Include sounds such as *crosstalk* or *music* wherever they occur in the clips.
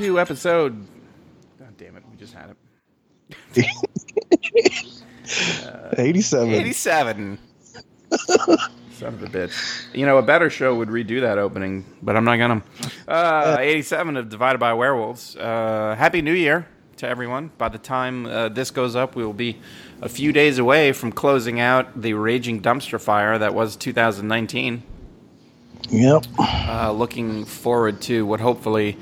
to episode. God damn it, we just had it. *laughs* 87. 87. Son of a bitch. You know, a better show would redo that opening, but I'm not gonna. Uh, 87 of Divided by Werewolves. Uh, Happy New Year to everyone. By the time uh, this goes up, we will be a few days away from closing out the raging dumpster fire that was 2019. Yep. Uh, looking forward to what hopefully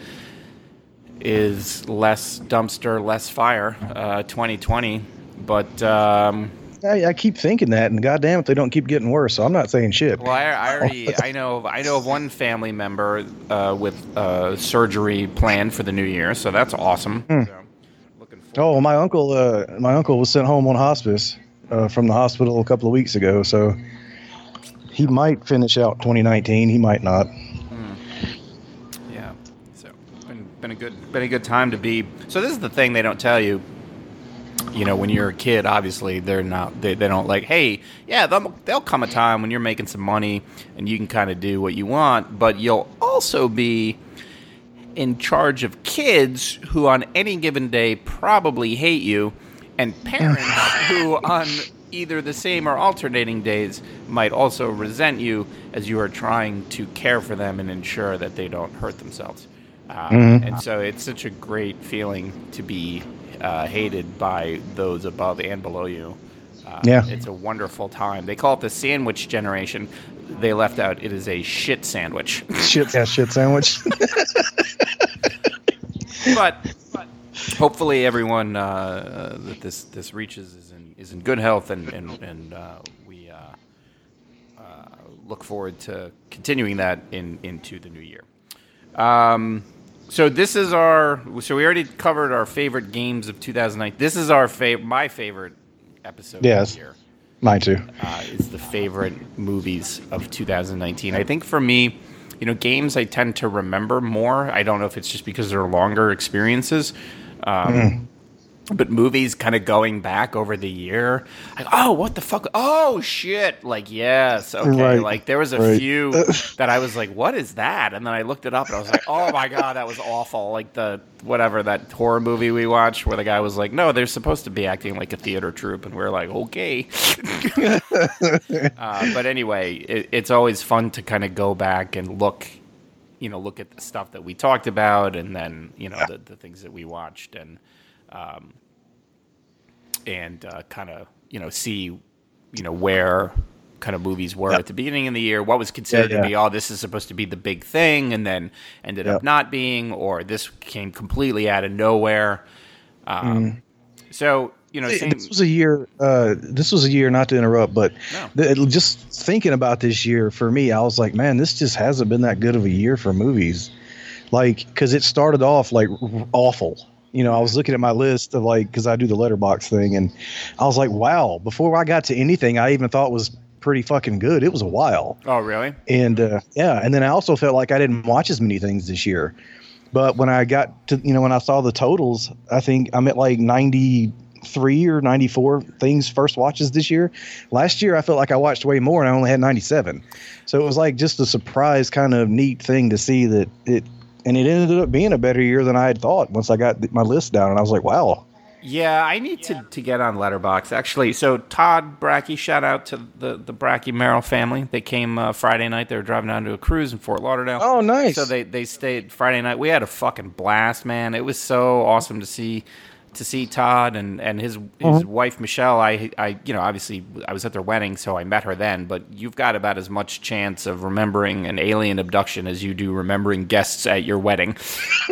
is less dumpster, less fire, uh, 2020. But um, I, I keep thinking that, and goddamn it, they don't keep getting worse. So I'm not saying shit. well, I, I already *laughs* I know I know of one family member uh, with uh, surgery planned for the new year, so that's awesome. So. Oh, my uncle. Uh, my uncle was sent home on hospice uh, from the hospital a couple of weeks ago. So he might finish out 2019. He might not. Been a good been a good time to be. So this is the thing they don't tell you. You know, when you're a kid, obviously they're not. They, they don't like. Hey, yeah, there'll, there'll come a time when you're making some money and you can kind of do what you want, but you'll also be in charge of kids who, on any given day, probably hate you, and parents *laughs* who, on either the same or alternating days, might also resent you as you are trying to care for them and ensure that they don't hurt themselves. Uh, And so it's such a great feeling to be uh, hated by those above and below you. Uh, Yeah. It's a wonderful time. They call it the sandwich generation. They left out it is a shit sandwich. Shit, that shit sandwich. but, *laughs* but hopefully everyone uh, uh, that this this reaches is in is in good health and and and uh, we uh, uh, look forward to continuing that in into the new year. Um, so this is our so we already covered our favorite games of 2009. This is our favorite my favorite episode Yes. of the year Mine too. uh, is the favorite movies of 2019. I think for me, you know, games I tend to remember more. I don't know if it's just because they're longer experiences. Um, But movies kind of going back over the year, like, oh, what the fuck? Oh, shit. Like, yes. Okay. Right. Like, there was a Right. few *laughs* that I was like, what is that? And then I looked it up and I was like, oh my God, that was awful. Like, the whatever, that horror movie we watched where the guy was like, no, they're supposed to be acting like a theater troupe. And we're like, okay. *laughs* Uh, but anyway, it, it's always fun to kind of go back and look, you know, look at the stuff that we talked about, and then you know the, the things that we watched, and um, and uh, kind of you know see, you know, where kind of movies were Yep. at the beginning of the year, what was considered Yeah, to be, oh, this is supposed to be the big thing, and then ended up not being, or this came completely out of nowhere. Um, So you know, same, This was a year. Uh, this was a year. Not to interrupt, but No. th- just thinking about this year for me, I was like, man, this just hasn't been that good of a year for movies. Like, because it started off like r- awful. You know, I was looking at my list of like, because I do the Letterboxd thing, and I was like, wow. Before I got to anything, I even thought was pretty fucking good. It was a while. oh really? And uh, yeah, and then I also felt like I didn't watch as many things this year. But when I got to, you know, when I saw the totals, I think I'm at like 93 or 94 things first watches this year. Last year, I felt like I watched way more and I only had 97. So it was like just a surprise kind of neat thing to see that it, and it ended up being a better year than I had thought once I got my list down. And I was like, wow. Yeah, I need to, to get on Letterboxd actually. So Todd Brackey, shout out to the the Brackey Merrill family. They came uh, Friday night. They were driving down to a cruise in Fort Lauderdale. Oh, nice. So they they stayed Friday night. We had a fucking blast, man. It was so awesome to see to see Todd and and his his wife Michelle. I I you know obviously I was at their wedding, so I met her then. But you've got about as much chance of remembering an alien abduction as you do remembering guests at your wedding. *laughs*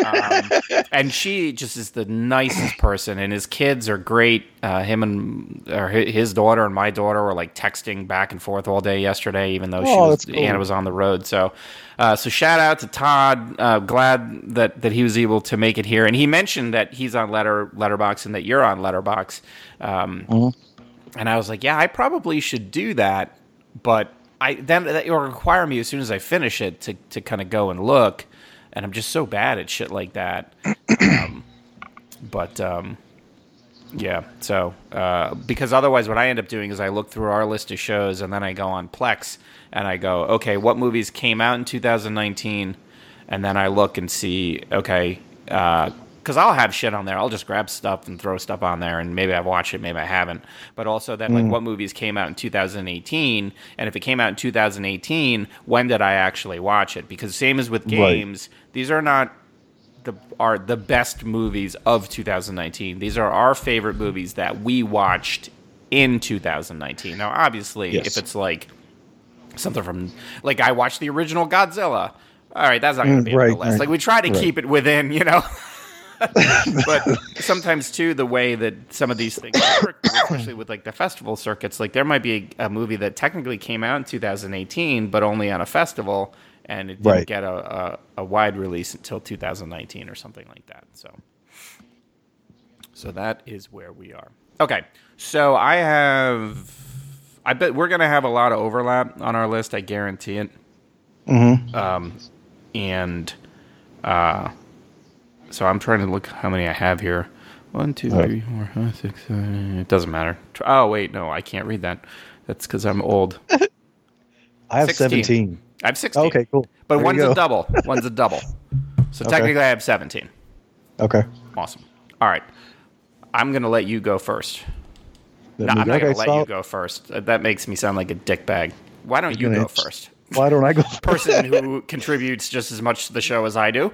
Um, and she just is the nicest person, and his kids are great. Uh, him and or his daughter and my daughter were like texting back and forth all day yesterday, even though she Oh, was cool. Anna was on the road. So, uh, so shout out to Todd. Uh, glad that that he was able to make it here, and he mentioned that he's on Letter Letterboxd and that you're on Letterboxd. Um, Mm-hmm. And I was like, yeah, I probably should do that, but I then that will require me as soon as I finish it to to kind of go and look, and I'm just so bad at shit like that. um, but um, yeah, so uh, because otherwise, what I end up doing is I look through our list of shows, and then I go on Plex, and I go, okay, what movies came out in 2019, and then I look and see, okay, because I'll have shit on there. I'll just grab stuff and throw stuff on there, and maybe I've watched it, maybe I haven't. But also then, like, what movies came out in 2018, and if it came out in 2018, when did I actually watch it? Because same as with Right. games, these are not the are the best movies of 2019. These are our favorite movies that we watched in 2019. Now, obviously, Yes. if it's like something from like I watched the original Godzilla. All right, that's not going to Mm, be on right, the list. right, Like we try to right. keep it within, you know. *laughs* but sometimes too, the way that some of these things work, especially with like the festival circuits, like there might be a, a movie that technically came out in 2018, but only on a festival, and it didn't Right. get a, a, a wide release until 2019 or something like that. So, so that is where we are. Okay, so I have. I bet we're gonna have a lot of overlap on our list. I guarantee it. Mm-hmm. Um, and uh, so I'm trying to look how many I have here. One, two, Right. three, four, five, six, seven. It doesn't matter. Oh wait, no, I can't read that. That's because I'm old. *laughs* I have 16. 17. I have 16. Okay, cool. But There one's a double. *laughs* One's a double. So Okay. technically, I have 17. Okay. Awesome. All right. I'm going to let you go first. No, I'm not going to let you go first. Uh, That makes me sound like a dickbag. Why don't you gonna- go first? *laughs* Why don't I go? *laughs* first? Person who contributes just as much to the show as I do.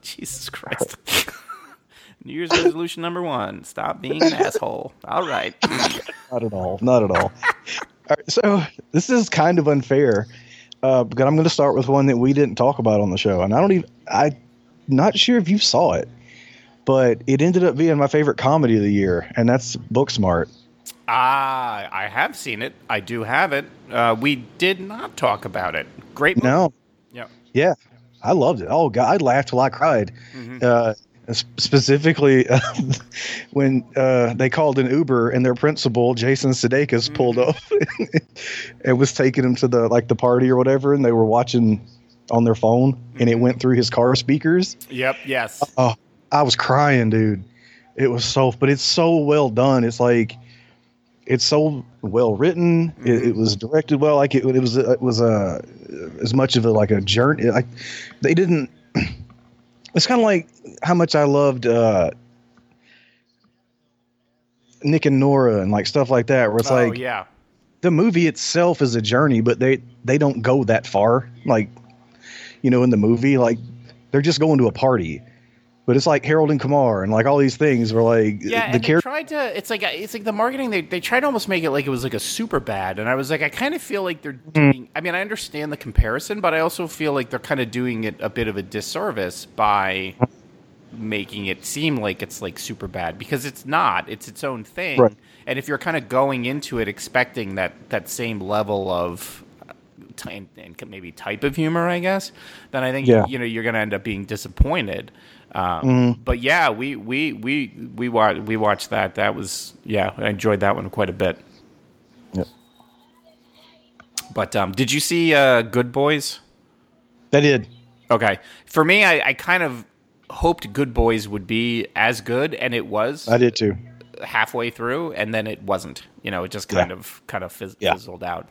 Jesus Christ. New Year's resolution number one stop being an asshole. All right. *laughs* Not at all. Not at all. all right, so this is kind of unfair, uh, but I'm going to start with one that we didn't talk about on the show, and I don't even. I'm not sure if you saw it, but it ended up being my favorite comedy of the year, and that's Booksmart. Ah, I have seen it. I do have it. Uh, we did not talk about it. Great movie. No, Yeah. yeah, I loved it. Oh God, I laughed till I cried. Mhm. Uh, specifically uh, *laughs* when uh, they called an Uber and their principal Jason Sudeikis pulled Mm-hmm. up *laughs* and was taking him to the like the party or whatever, and they were watching on their phone, and Mm-hmm. it went through his car speakers. Yep. Yes. Oh, I was crying, dude. It was so, but it's so well done. It's like it's so well written. It, Mm-hmm. it was directed well. Like it, it was, it was a as much of a like a journey. Like they didn't. It's kind of like how much I loved uh, Nick and Norah and like stuff like that. Where it's oh like yeah. the movie itself is a journey, but they they don't go that far. Like, you know, in the movie, like they're just going to a party. But it's like Harold and Kumar and like all these things were like Yeah, the and they character. tried to. It's like it's like the marketing. They they tried to almost make it like it was like a super bad, and I was like, I kind of feel like they're Hmm. doing. I mean, I understand the comparison, but I also feel like they're kind of doing it a bit of a disservice by making it seem like it's like super bad because it's not. It's its own thing, Right. and if you're kind of going into it expecting that that same level of uh, and, and maybe type of humor, I guess, then I think Yeah. you know you're going to end up being disappointed. Um, Mm-hmm. But yeah, we we we we watched we watched that. That was yeah, I enjoyed that one quite a bit. Yep. But um, did you see uh, Good Boys? They did. Okay, for me, I, I kind of hoped Good Boys would be as good, and it was I did too. halfway through, and then it wasn't. You know, it just kind Yeah. of kind of fizz- Yeah. fizzled out.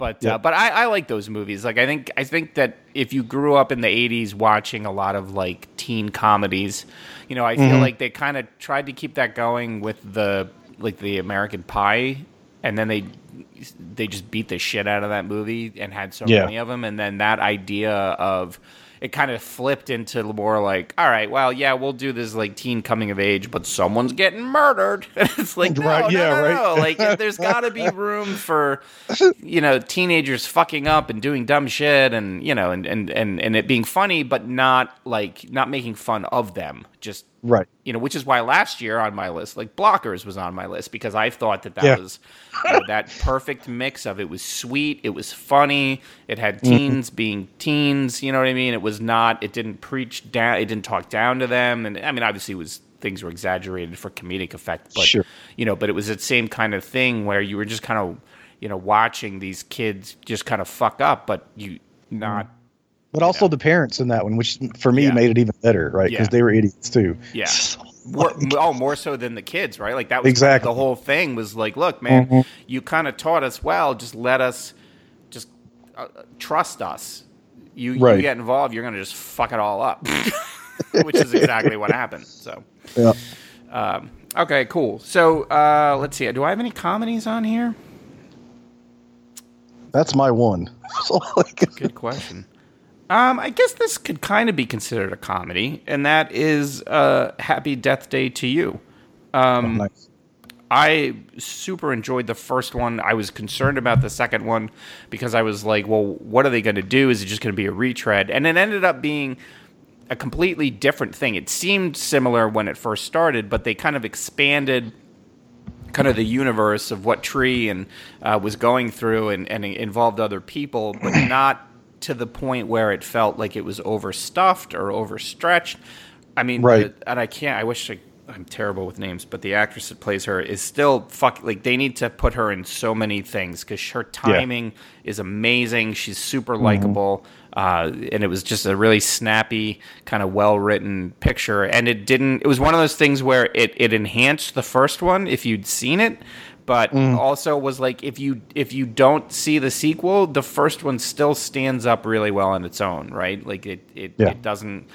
But Yeah. uh, but I, I like those movies. Like I think I think that if you grew up in the '80s watching a lot of like teen comedies, you know, I feel Mm-hmm. like they kind of tried to keep that going with the like the American Pie, and then they they just beat the shit out of that movie and had so Yeah. many of them, and then that idea of it kind of flipped into more like, all right, well, yeah, we'll do this like teen coming of age, but someone's getting murdered. *laughs* And it's like, no, Right, no, yeah, no, right. no. Like, *laughs* there's got to be room for, you know, teenagers fucking up and doing dumb shit, and you know, and and and and it being funny, but not like not making fun of them. Just Right. you know, which is why last year on my list, like Blockers was on my list because I thought that that Yeah. was you know, that perfect mix of it was sweet, it was funny, it had Mm-hmm. teens being teens, you know what I mean? It was not, it didn't preach down, it didn't talk down to them, and I mean, obviously, it was things were exaggerated for comedic effect, but Sure. you know, but it was that same kind of thing where you were just kind of, you know, watching these kids just kind of fuck up, but you not. But also the parents in that one, which for me Yeah. made it even better, right? Because Yeah. they were idiots too. Yeah. *laughs* So, More, oh, more so than the kids, right? Like that was Exactly. the whole thing. Was like, look, man, Mhm. you kind of taught us well. Just let us, just uh, trust us. You, Right. you get involved, you're going to just fuck it all up, *laughs* which is exactly what happened. So, Yeah. um, okay, cool. So uh, let's see. Do I have any comedies on here? That's my one. *laughs* So, like, Good question. Um, I guess this could kind of be considered a comedy, and that is uh, "Happy Death Day 2U." Um, nice. I super enjoyed the first one. I was concerned about the second one because I was like, well, what are they going to do? Is it just going to be a retread? And it ended up being a completely different thing. It seemed similar when it first started, but they kind of expanded kind of the universe of what Tree and uh, was going through and, and involved other people, but not to the point where it felt like it was overstuffed or overstretched. I mean, Right. and I can't. I wish I, I'm terrible with names, but the actress that plays her is still fuck. Like they need to put her in so many things because her timing is amazing. She's super likable, uh, and it was just a really snappy, kind of well written picture. And it didn't. It was one of those things where it it enhanced the first one if you'd seen it. But also was like if you if you don't see the sequel, the first one still stands up really well on its own, right? Like it it, Yeah. it doesn't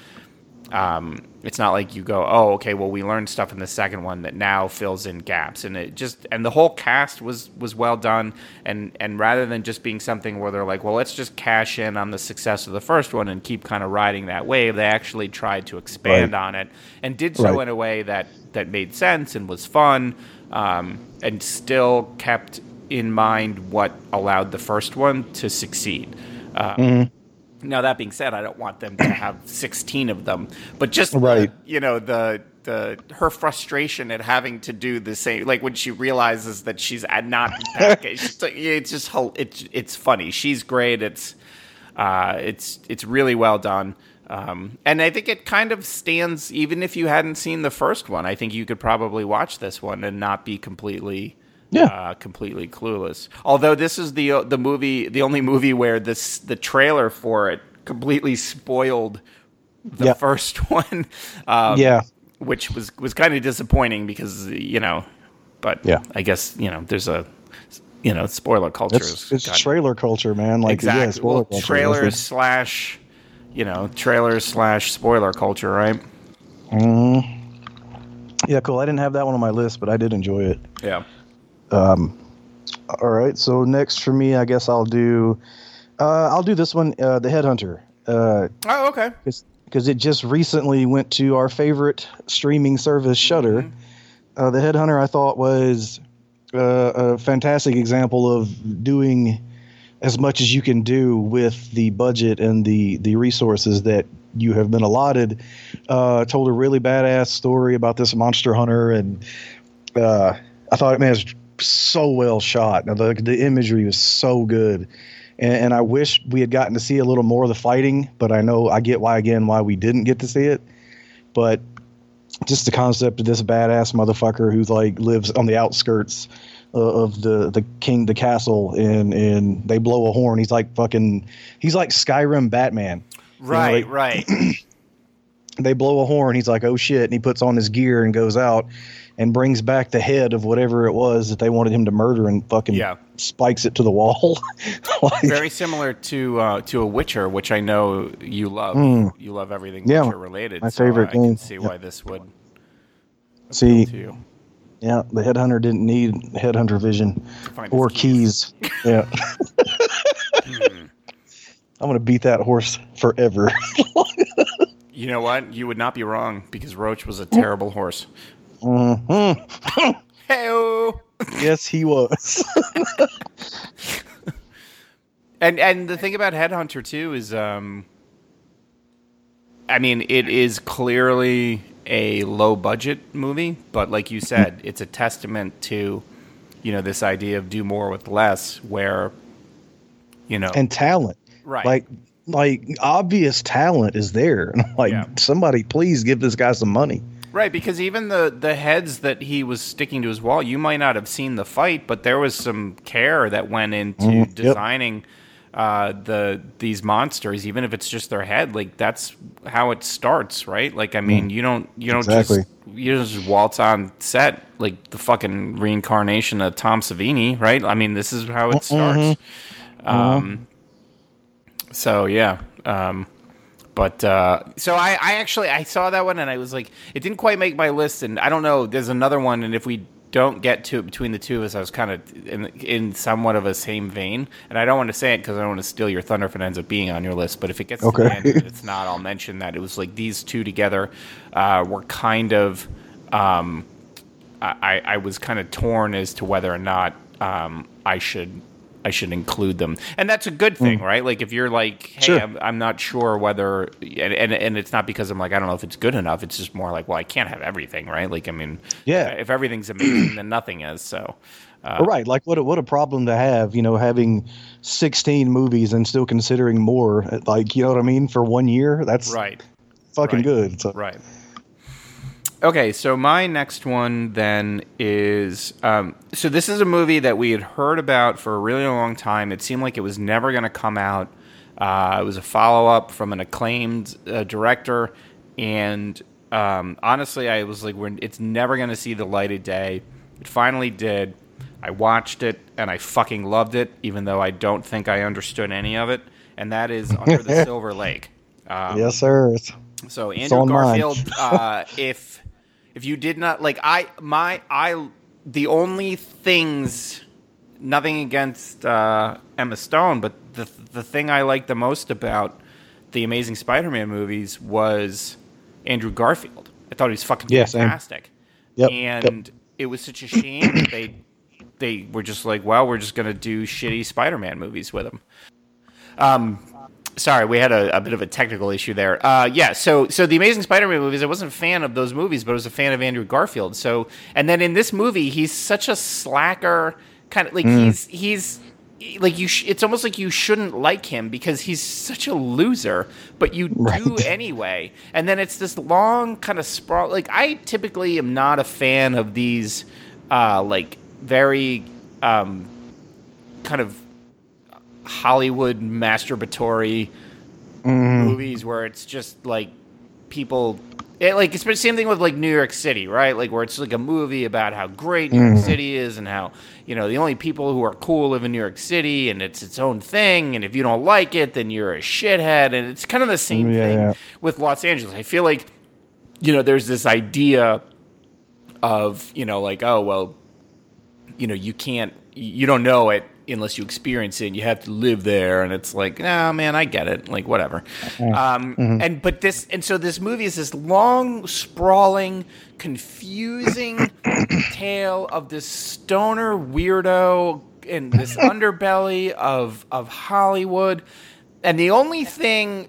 um, it's not like you go, oh, okay, well, we learned stuff in the second one that now fills in gaps, and it just and the whole cast was was well done, and and rather than just being something where they're like, well, let's just cash in on the success of the first one and keep kind of riding that wave, they actually tried to expand Right. on it and did so Right. in a way that that made sense and was fun, um, and still kept in mind what allowed the first one to succeed. Uh, now that being said, I don't want them to have *clears throat* 16 of them, but just the- Right. you know the the her frustration at having to do the same, like when she realizes that she's not back. it's it's just it's it's funny. She's great. It's uh, it's it's really well done. Um, and I think it kind of stands, even if you hadn't seen the first one. I think you could probably watch this one and not be completely Yeah. uh, completely clueless. Although this is the the movie, the only movie where this the trailer for it completely spoiled the Yeah. first *laughs* one. Um, yeah. which was was kind of disappointing because you know, but Yeah. I guess you know there's a you know spoiler culture. It's, is trailer culture, man. Like, yeah, exactly spoiler well, trailer slash you know trailer slash spoiler culture, right? what- Yeah, cool. I didn't have that one on my list, but I did enjoy it. Yeah. All right. So next for me, I guess I'll do, uh, I'll do this one, uh, The Headhunter, uh, Oh, okay. because it just recently went to our favorite streaming service, Shudder. Uh, the Headhunter, I thought was uh, a fantastic example of doing as much as you can do with the budget and the the resources that you have been allotted. Uh, told a really badass story about this monster hunter, and uh, I thought, man, it was so well shot. Now the the imagery was so good. And, and I wish we had gotten to see a little more of the fighting, but I know I get why again why we didn't get to see it. But just the concept of this badass motherfucker who's like lives on the outskirts of the the king the castle and and they blow a horn he's like fucking he's like skyrim batman Right, like- *clears throat* right. they blow a horn he's like oh shit and he puts on his gear and goes out and brings back the head of whatever it was that they wanted him to murder and fucking Yeah. spikes it to the wall *laughs* like, Very similar to uh, to a Witcher, which I know you love. You love everything. Yeah, Witcher related. my so favorite I can game. see Yeah. why this would see to you. Yeah the headhunter didn't need headhunter vision find or keys. keys *laughs* yeah i'm gonna beat that horse forever *laughs* You know what? You would not be wrong because Roach was a terrible horse. *laughs* Mhm. Hey, yes he was and and the thing about Headhunter too is, um, I mean, it is clearly a low budget movie, but like you said, it's a testament to, you know, this idea of do more with less, where, you know, and talent right, like like obvious talent is there *laughs* like Yeah. somebody please give this guy some money Right, because even the the heads that he was sticking to his wall, you might not have seen the fight, but there was some care that went into mm-hmm. designing. yep. Uh, the these monsters. Even if it's just their head, like that's how it starts, right? Like, I mean, you don't you don't Mm. Exactly. just you don't just waltz on set like the fucking reincarnation of Tom Savini, right? I mean, this is how it starts. Mm-hmm. Um, so yeah, Um, but uh, so I, I actually I saw that one and I was like, it didn't quite make my list. And I don't know. There's another one, and if we don't get to it between the two of us, I was kind of in, in somewhat of a same vein. And I don't want to say it because I don't want to steal your thunder if it ends up being on your list. But if it gets to Okay. the end it's not, I'll mention that it was like these two together uh, were kind of. Um, I, I was kind of torn as to whether or not um, I should I should include them, and that's a good thing, right? Like if you're like, hey, Sure. I'm, I'm not sure whether, and, and and it's not because I'm like I don't know if it's good enough. It's just more like, well, I can't have everything, right? Like I mean, Yeah. if everything's amazing, then nothing is. So, uh, right. Like what a, what a problem to have, you know, having 16 movies and still considering more. Like, you know what I mean? For one year, that's right, fucking right. good. So, right. Okay, so my next one then is um, so this is a movie that we had heard about for a really long time. It seemed like it was never going to come out. Uh, it was a follow up from an acclaimed uh, director, and um, honestly, I was like, We're, "It's never going to see the light of day." It finally did. I watched it and I fucking loved it, even though I don't think I understood any of it. And that is Under the *laughs* Silver Lake. Um, yes, sir. So Andrew mine. Garfield, uh, if if you did not like, I my I the only things, nothing against uh, Emma Stone, but the the thing I liked the most about the Amazing Spider-Man movies was Andrew Garfield. I thought he was fucking Yeah, fantastic, Yep, and it was such a shame that they they were just like, well, we're just gonna do shitty Spider-Man movies with him. Um, sorry, we had a, a bit of a technical issue there. Uh, yeah, so so the Amazing Spider-Man movies, I wasn't a fan of those movies, but I was a fan of Andrew Garfield. So, and then in this movie, he's such a slacker, kind of like he's he's like you. Sh- it's almost like you shouldn't like him because he's such a loser, but you do *laughs* anyway. And then it's this long kind of sprawl. Like I typically am not a fan of these, uh, like very um, kind of Hollywood masturbatory mm-hmm. movies where it's just like people. It, like it's the same thing with like New York City, right? Like where it's like a movie about how great New York mm-hmm. City is and how you know the only people who are cool live in New York City and it's its own thing. And if you don't like it, then you're a shithead. And it's kind of the same Yeah, thing yeah. with Los Angeles. I feel like you know there's this idea of you know like oh well you know you can't you don't know it unless you experience it and you have to live there and it's like nah man i get it like whatever. Um, and but this and so this movie is this long sprawling confusing *coughs* tale of this stoner weirdo and this underbelly of of hollywood. And the only thing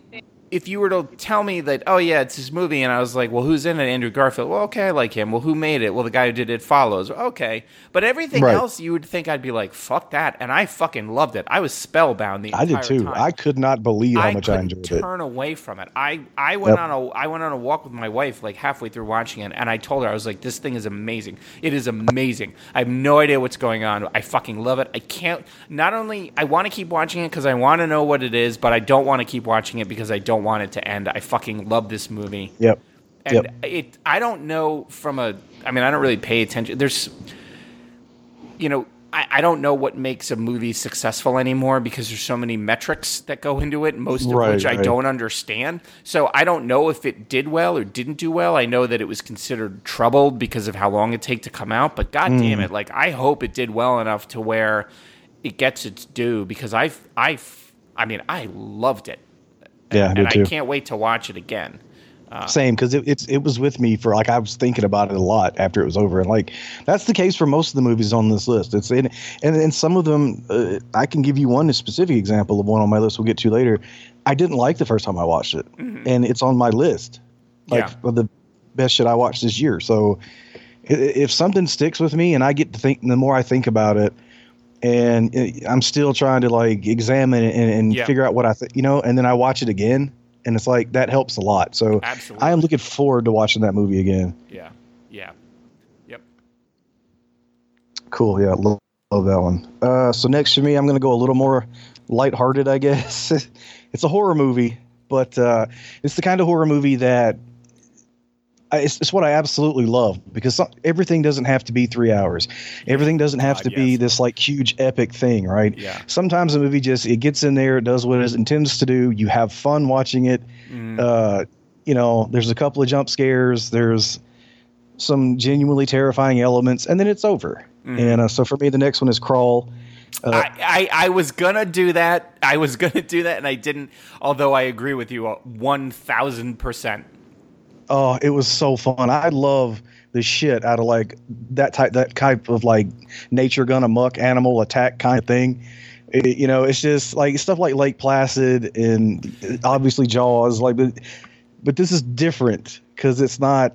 if you were to tell me that, oh yeah, it's his movie, and I was like, well, who's in it? Andrew Garfield. Well, okay, I like him. Well, who made it? Well, the guy who did it follows. Okay, but everything Right. else, you would think I'd be like, fuck that, and I fucking loved it. I was spellbound the I did too. time. I could not believe how I much I enjoyed it. turn away from it. I, I went Yep. on a I went on a walk with my wife like halfway through watching it, and I told her I was like, "This thing is amazing. It is amazing. I have no idea what's going on. I fucking love it. I can't. Not only I want to keep watching it because I want to know what it is, but I don't want to keep watching it because I don't want it to end. I fucking love this movie Yep. and Yep. it i don't know from a i mean i don't really pay attention there's you know I, I don't know what makes a movie successful anymore because there's so many metrics that go into it most of Right, which i right. don't understand so i don't know if it did well or didn't do well i know that it was considered troubled because of how long it take to come out but god Mm. damn it like i hope it did well enough to where it gets its due because I've, I've, i mean i loved it Yeah, I and did i can't wait to watch it again Same, because it, it's it was with me for like I was thinking about it a lot after it was over, and like that's the case for most of the movies on this list. It's in, and and some of them, uh, I can give you one specific example of one on my list. We'll get to later. I didn't like the first time I watched it, and it's on my list, like Mm-hmm. Yeah. for the best shit I watched this year. So if something sticks with me, and I get to think, the more I think about it. And I'm still trying to like examine it and, and Yeah. figure out what I think, you know, and then I watch it again, and it's like that helps a lot. So Absolutely. I am looking forward to watching that movie again. Yeah. Yeah. Yep. Cool. Yeah. Love, love that one. Uh, so next for me, I'm going to go a little more lighthearted, I guess. *laughs* it's a horror movie, but uh, it's the kind of horror movie that I, it's, it's what I absolutely love because everything doesn't have to be three hours. Everything doesn't have God, to be this like huge epic thing, right? Yeah. Sometimes a movie just it gets in there, it does what it intends to do. You have fun watching it. Mm. Uh, you know, there's a couple of jump scares. There's some genuinely terrifying elements, and then it's over. Mm. And uh, so for me, the next one is Crawl. Uh, I, I, I was gonna do that. I was *laughs* gonna do that, and I didn't. Although I agree with you one thousand percent. Oh, it was so fun. I love the shit out of like that type that type of like nature gun amok animal attack kind of thing. It- you know, it's just like stuff like Lake Placid and obviously Jaws. Like, but, but this is different because it's not.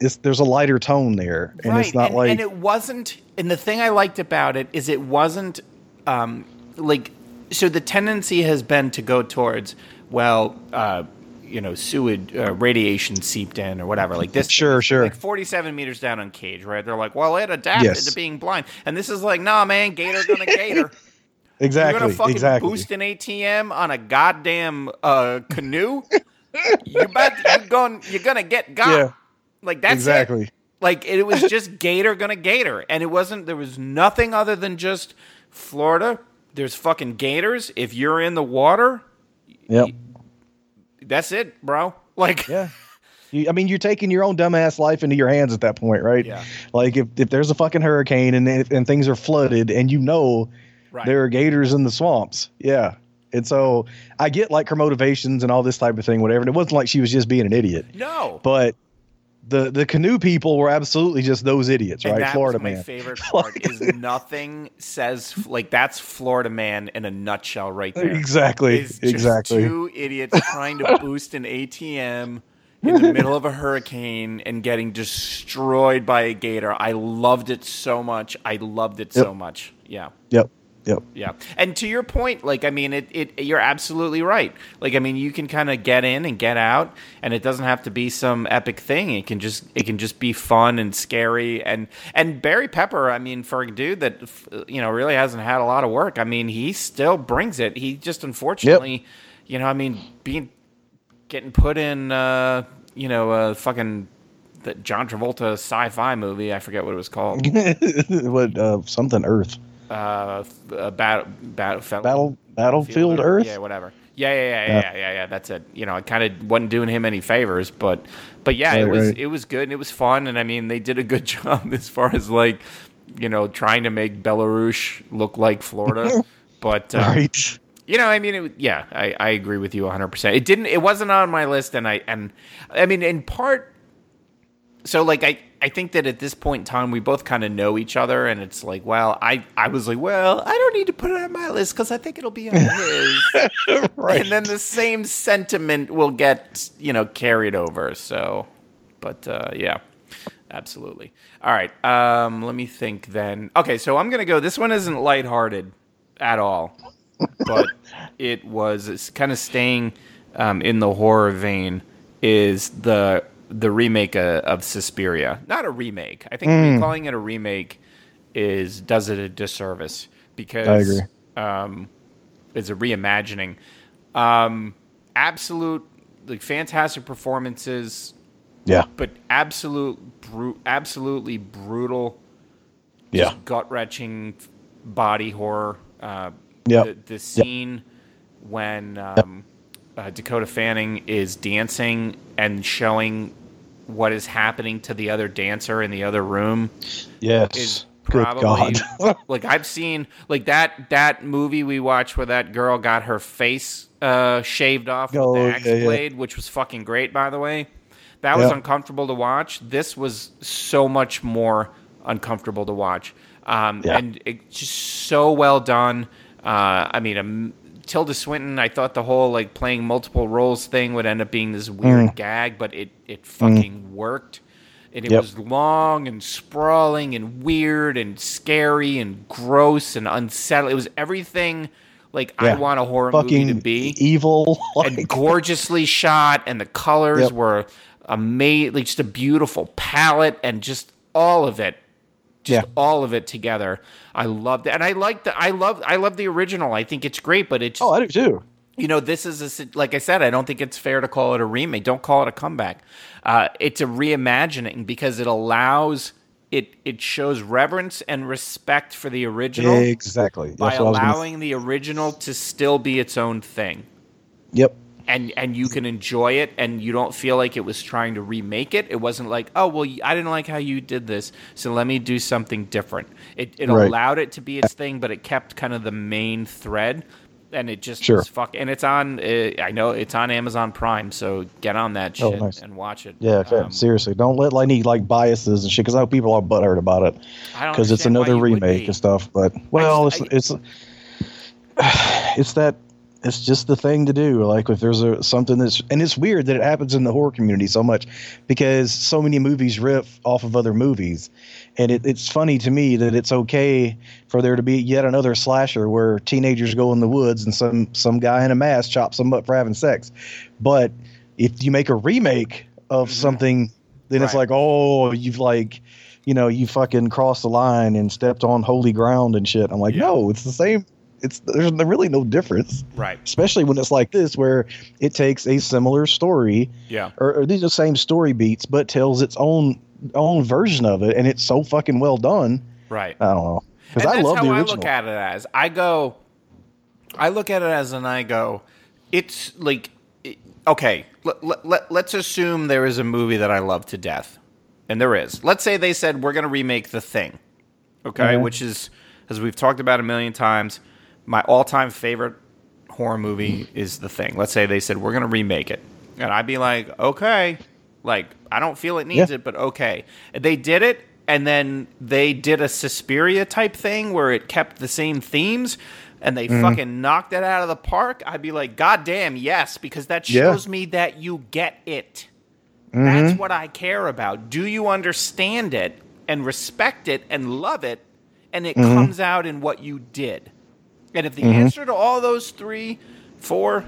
It's there's a lighter tone there, and it's not and, like and it wasn't. And the thing I liked about it is it wasn't um, like. So the tendency has been to go towards well, uh, you know, sewage uh, radiation seeped in or whatever. Like this, Sure, sure. Like forty-seven meters down Uncaged, right? They're like, well, it adapted Yes. to being blind, and this is like, nah, man, Gator gonna Gator. You're *laughs* exactly gonna fucking exactly. boost an ATM on a goddamn uh, canoe. you bet you're going. You're gonna get got. Yeah, Like that's it. exactly. Like it was just *laughs* Gator gonna Gator, and it wasn't. There was nothing other than just Florida. There's fucking gators. If you're in the water, Yep. That's it, bro. *laughs* Like Yeah. You, I mean, you're taking your own dumbass life into your hands at that point, right? Yeah. Like if, if there's a fucking hurricane and and things are flooded and you know Right. there are gators in the swamps, yeah. And so I get like her motivations and all this type of thing, whatever. And it wasn't like she was just being an idiot, no. but the the canoe people were absolutely just those idiots, and right? Florida man. favorite *laughs* part is nothing says like that's Florida man in a nutshell right there. Exactly. Exactly. two idiots trying to boost an ATM in the middle of a hurricane and getting destroyed by a gator. I loved it so much. I loved it so much. Yeah. Yep. Yep. Yeah. And to your point, like I mean it, it you're absolutely right. Like I mean you can kind of get in and get out and it doesn't have to be some epic thing. It can just it can just be fun and scary and and Barry Pepper, I mean for a dude that you know really hasn't had a lot of work, I mean he still brings it. He just unfortunately, you know, I mean being getting put in uh, you know, uh fucking the John Travolta sci-fi movie, I forget what it was called. *laughs* what uh, something Earth uh, battle battle battle battlefield Earth? Yeah, whatever. Yeah, yeah, yeah, yeah, yeah, yeah, yeah. That's it. You know, I kind of wasn't doing him any favors, but, but yeah, it was it was good and it was fun, and I mean, they did a good *laughs* job as far as like, you know, trying to make Belarus look like Florida, *laughs* but uh, Right. you know, I mean, it, yeah, I, I agree with you 100. percent It didn't, it wasn't on my list, and I and I mean, in part, so like I I think that at this point in time we both kind of know each other, and it's like, well, I I was like, well, I don't need to put it on my list because I think it'll be on *laughs* his, right. and then the same sentiment will get you know carried over. So, but uh, yeah. Absolutely. All right. Um, let me think then. Okay, so I'm gonna go. This one isn't lighthearted at all but it was it's kind of staying um, in the horror vein. Is the the remake uh, of Suspiria? Not a remake. I think calling it a remake is does it a disservice because I agree. Um, it's a reimagining. Um, absolute like fantastic performances, yeah. but absolute bru- absolutely brutal Yeah. gut wrenching body horror. Uh, Yep. the, the scene when um, uh, Dakota Fanning is dancing and showing what is happening to the other dancer in the other room Yes. probably God. *laughs* like I've seen like that that movie we watched where that girl got her face uh, shaved off Oh, with the axe yeah, yeah. blade, which was fucking great by the way. That was Yeah. uncomfortable to watch. This was so much more uncomfortable to watch, um, and it just so well done. Uh, I mean, um, Tilda Swinton. I thought the whole like playing multiple roles thing would end up being this weird Mm. gag, but it it fucking worked. And it Yep. was long and sprawling and weird and scary and gross and unsettling. It was everything like I want a horror movie to be evil. and *laughs* gorgeously shot, and the colors Yep. were amazing. Like just a beautiful palette, and just all of it, just Yeah. all of it together. I loved it, and I like the I love I love the original. I think it's great, but it's oh, I do too. you know, this is a like I said, I don't think it's fair to call it a remake. Don't call it a comeback. Uh, it's a reimagining because it allows it it shows reverence and respect for the original Exactly. by That's what I was gonna- allowing the original to still be its own thing. Yep. And and you can enjoy it, and you don't feel like it was trying to remake it. It wasn't like, oh well, I didn't like how you did this, so let me do something different. It it Right. allowed it to be its thing, but it kept kind of the main thread, and it just Sure. fuck. And it's on. Uh, I know it's on Amazon Prime, so get on that Oh, shit nice. and watch it. Yeah. Um, seriously, don't let like any like biases and shit because I know people are butthurt about it because it's another remake and stuff. But well, just- it's it's *sighs* it's that it's just the thing to do. Like if there's a something that's and it's weird that it happens in the horror community so much because so many movies riff off of other movies, and it, it's funny to me that it's okay for there to be yet another slasher where teenagers go in the woods and some some guy in a mask chops them up for having sex, but if you make a remake of something, then it's Mm-hmm. Like oh you've like. You know, you fucking crossed the line and stepped on holy ground and shit. I'm like, Yeah. no, it's the same. It's there's really no difference Right. especially when it's like this where it takes a similar story Yeah. or, or these are the same story beats but tells its own own version of it and it's so fucking well done Right. i don't know because i love how the I look at it as. I go, I look at it as, and I go, it's like, okay, let, let, let, let's assume there is a movie that I love to death, and there is. Let's say they said we're going to remake The Thing, okay, Mhm. which is, as we've talked about a million times, my all-time favorite horror movie is The Thing. Let's say they said we're going to remake it, and I'd be like, okay, like I don't feel it needs Yeah. it, but okay. They did it, and then they did a Suspiria type thing where it kept the same themes, and they Mm-hmm. fucking knocked it out of the park. I'd be like, God damn, yes, because that Yeah. shows me that you get it. Mm-hmm. That's what I care about. Do you understand it and respect it and love it? And it Mm-hmm. comes out in what you did. And if the answer to all those three, four,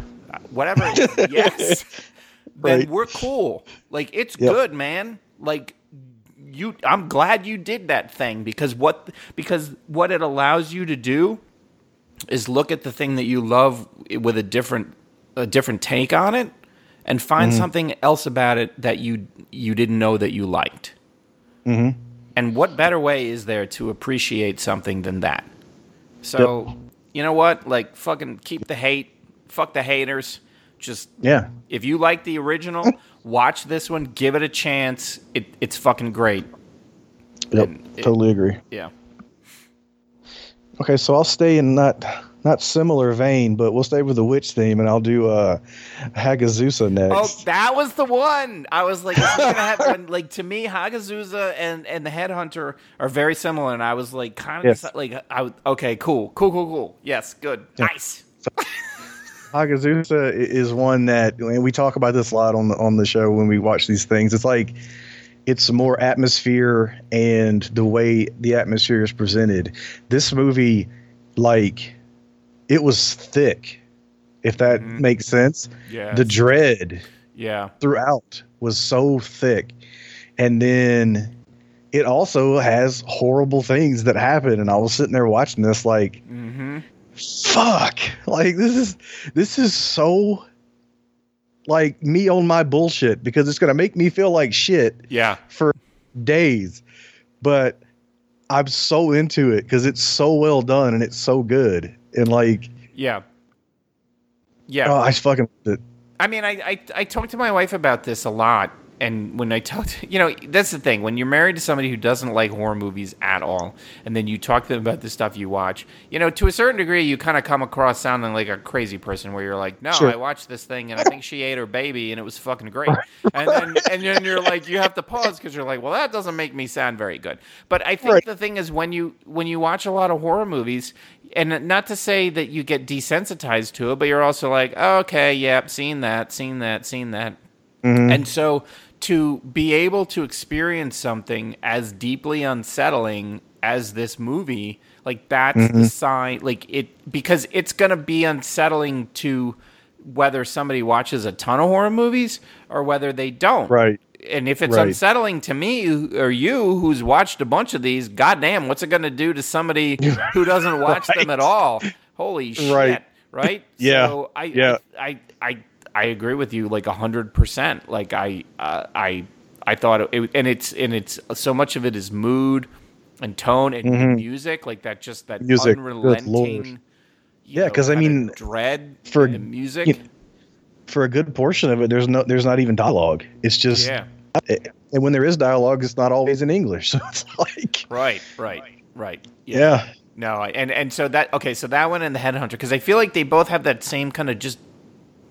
whatever, *laughs* yes, then Right. we're cool. Like it's Yep. good, man. Like you, I'm glad you did that thing because what because what it allows you to do is look at the thing that you love with a different a different take on it and find something else about it that you you didn't know that you liked. Mm-hmm. And what better way is there to appreciate something than that? So, you know what? Like fucking keep the hate. Fuck the haters. Just yeah if you like the original, watch this one, give it a chance. It, it's fucking great. yep And it- totally agree Yeah. okay so i'll stay in not not similar vein but we'll stay with the witch theme and i'll do uh Hagazussa Oh, that was the one. I was like, is gonna *laughs* have when, like to me, Hagazussa and and the Headhunter are very similar, and I was like, kind of Yes. like, I okay, cool, cool, cool, cool. Yes, good, nice. *laughs* Hagazussa is one that and we talk about this a lot on the on the show when we watch these things. It's like it's more atmosphere and the way the atmosphere is presented. This movie, like, it was thick, if that makes sense. Yeah, The dread yeah, throughout was so thick, and then it also has horrible things that happen. And I was sitting there watching this, like, mm-hmm. fuck. Like this is this is so like me on my bullshit because it's gonna make me feel like shit yeah, for days. But i'm so into it because it's so well done and it's so good and like yeah, yeah. oh i fucking I mean, I, I I talk to my wife about this a lot, and when I *laughs* talk to you know, that's the thing. When you're married to somebody who doesn't like horror movies at all, and then you talk to them about the stuff you watch, you know, to a certain degree, you kind of come across sounding like a crazy person, where you're like, no, Sure. I watched this thing, and I think she ate her baby, and it was fucking great, *laughs* and then and then you're like, you have to pause because you're like, well, that doesn't make me sound very good. But I think Right. the thing is when you when you watch a lot of horror movies and not to say that you get desensitized to it but you're also like oh, okay yep seen that seen that seen that. Mm-hmm. And so to be able to experience something as deeply unsettling as this movie like that's the mm-hmm. sign like it because it's going to be unsettling to whether somebody watches a ton of horror movies or whether they don't. Right and if it's Right. unsettling to me or you who's watched a bunch of these, goddamn, what's it going to do to somebody *laughs* who doesn't watch them at all? Holy shit. Right. right? *laughs* Yeah. So I, Yeah. I, I, I, I agree with you like a hundred percent. Like I, uh, I, I thought it, and it's and it's so much of it is mood and tone and Mhm. music, like that. Just that Music. Unrelenting. Yeah, know, 'cause I mean, dread for- the music. you- For a good portion of it, there's no, there's not even dialogue. It's just, yeah. and when there is dialogue, it's not always in English. *laughs* So it's like, Right. Right. Right. yeah, No, and and so that okay, so that one and the Headhunter because I feel like they both have that same kind of just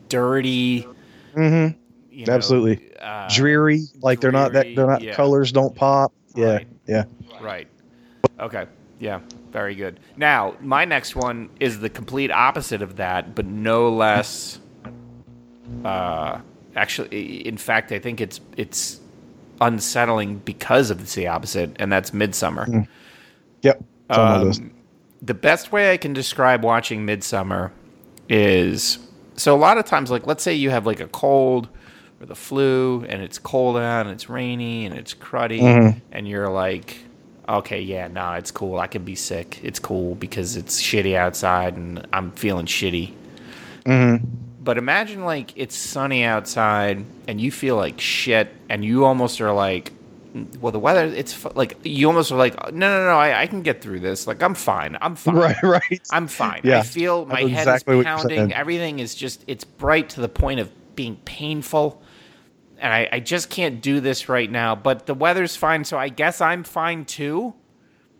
dirty, hmm you know, absolutely uh, dreary. Like they're not that they're not yeah. colors don't pop. Yeah, Right. yeah. Right. Okay. Yeah. Very good. Now, my next one is the complete opposite of that, but no less. Uh, actually, in fact, I think it's it's unsettling because of the opposite, and that's Midsummer. Yep. On my Um, the best way I can describe watching Midsummer is so a lot of times, like let's say you have like a cold or the flu, and it's cold out, and it's rainy, and it's cruddy, Mhm. and you're like, okay, yeah, nah, it's cool. I can be sick. It's cool because it's shitty outside, and I'm feeling shitty. hmm But imagine like it's sunny outside and you feel like shit, and you almost are like, well, the weather, it's fu- like you almost are like, no, no, no, I, I can get through this. Like I'm fine. I'm fine. Right, *laughs* right. I'm fine. Yeah. I feel my know head exactly is pounding. Everything is just it's bright to the point of being painful. And I, I just can't do this right now. But the weather's fine, so I guess I'm fine too.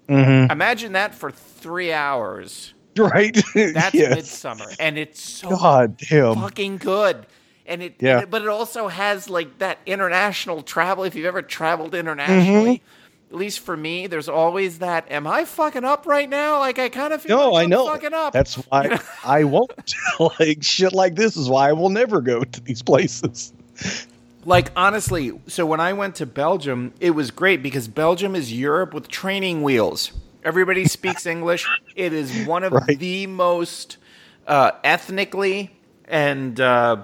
hmm Imagine that for three hours. *laughs* Right. That's yes. midsummer. And it's so God damn. fucking good. And it, Yeah. and it- but it also has like that international travel. If you've ever traveled internationally, Mm-hmm. at least for me, there's always that. Am I fucking up right now? Like I kind of feel No, like I I'm know. fucking up. That's why I won't. *laughs* *laughs* like shit like this is why I will never go to these places. Like honestly, so when I went to Belgium, it was great because Belgium is Europe with training wheels. Everybody speaks English. It is one of Right. the most uh, ethnically and uh,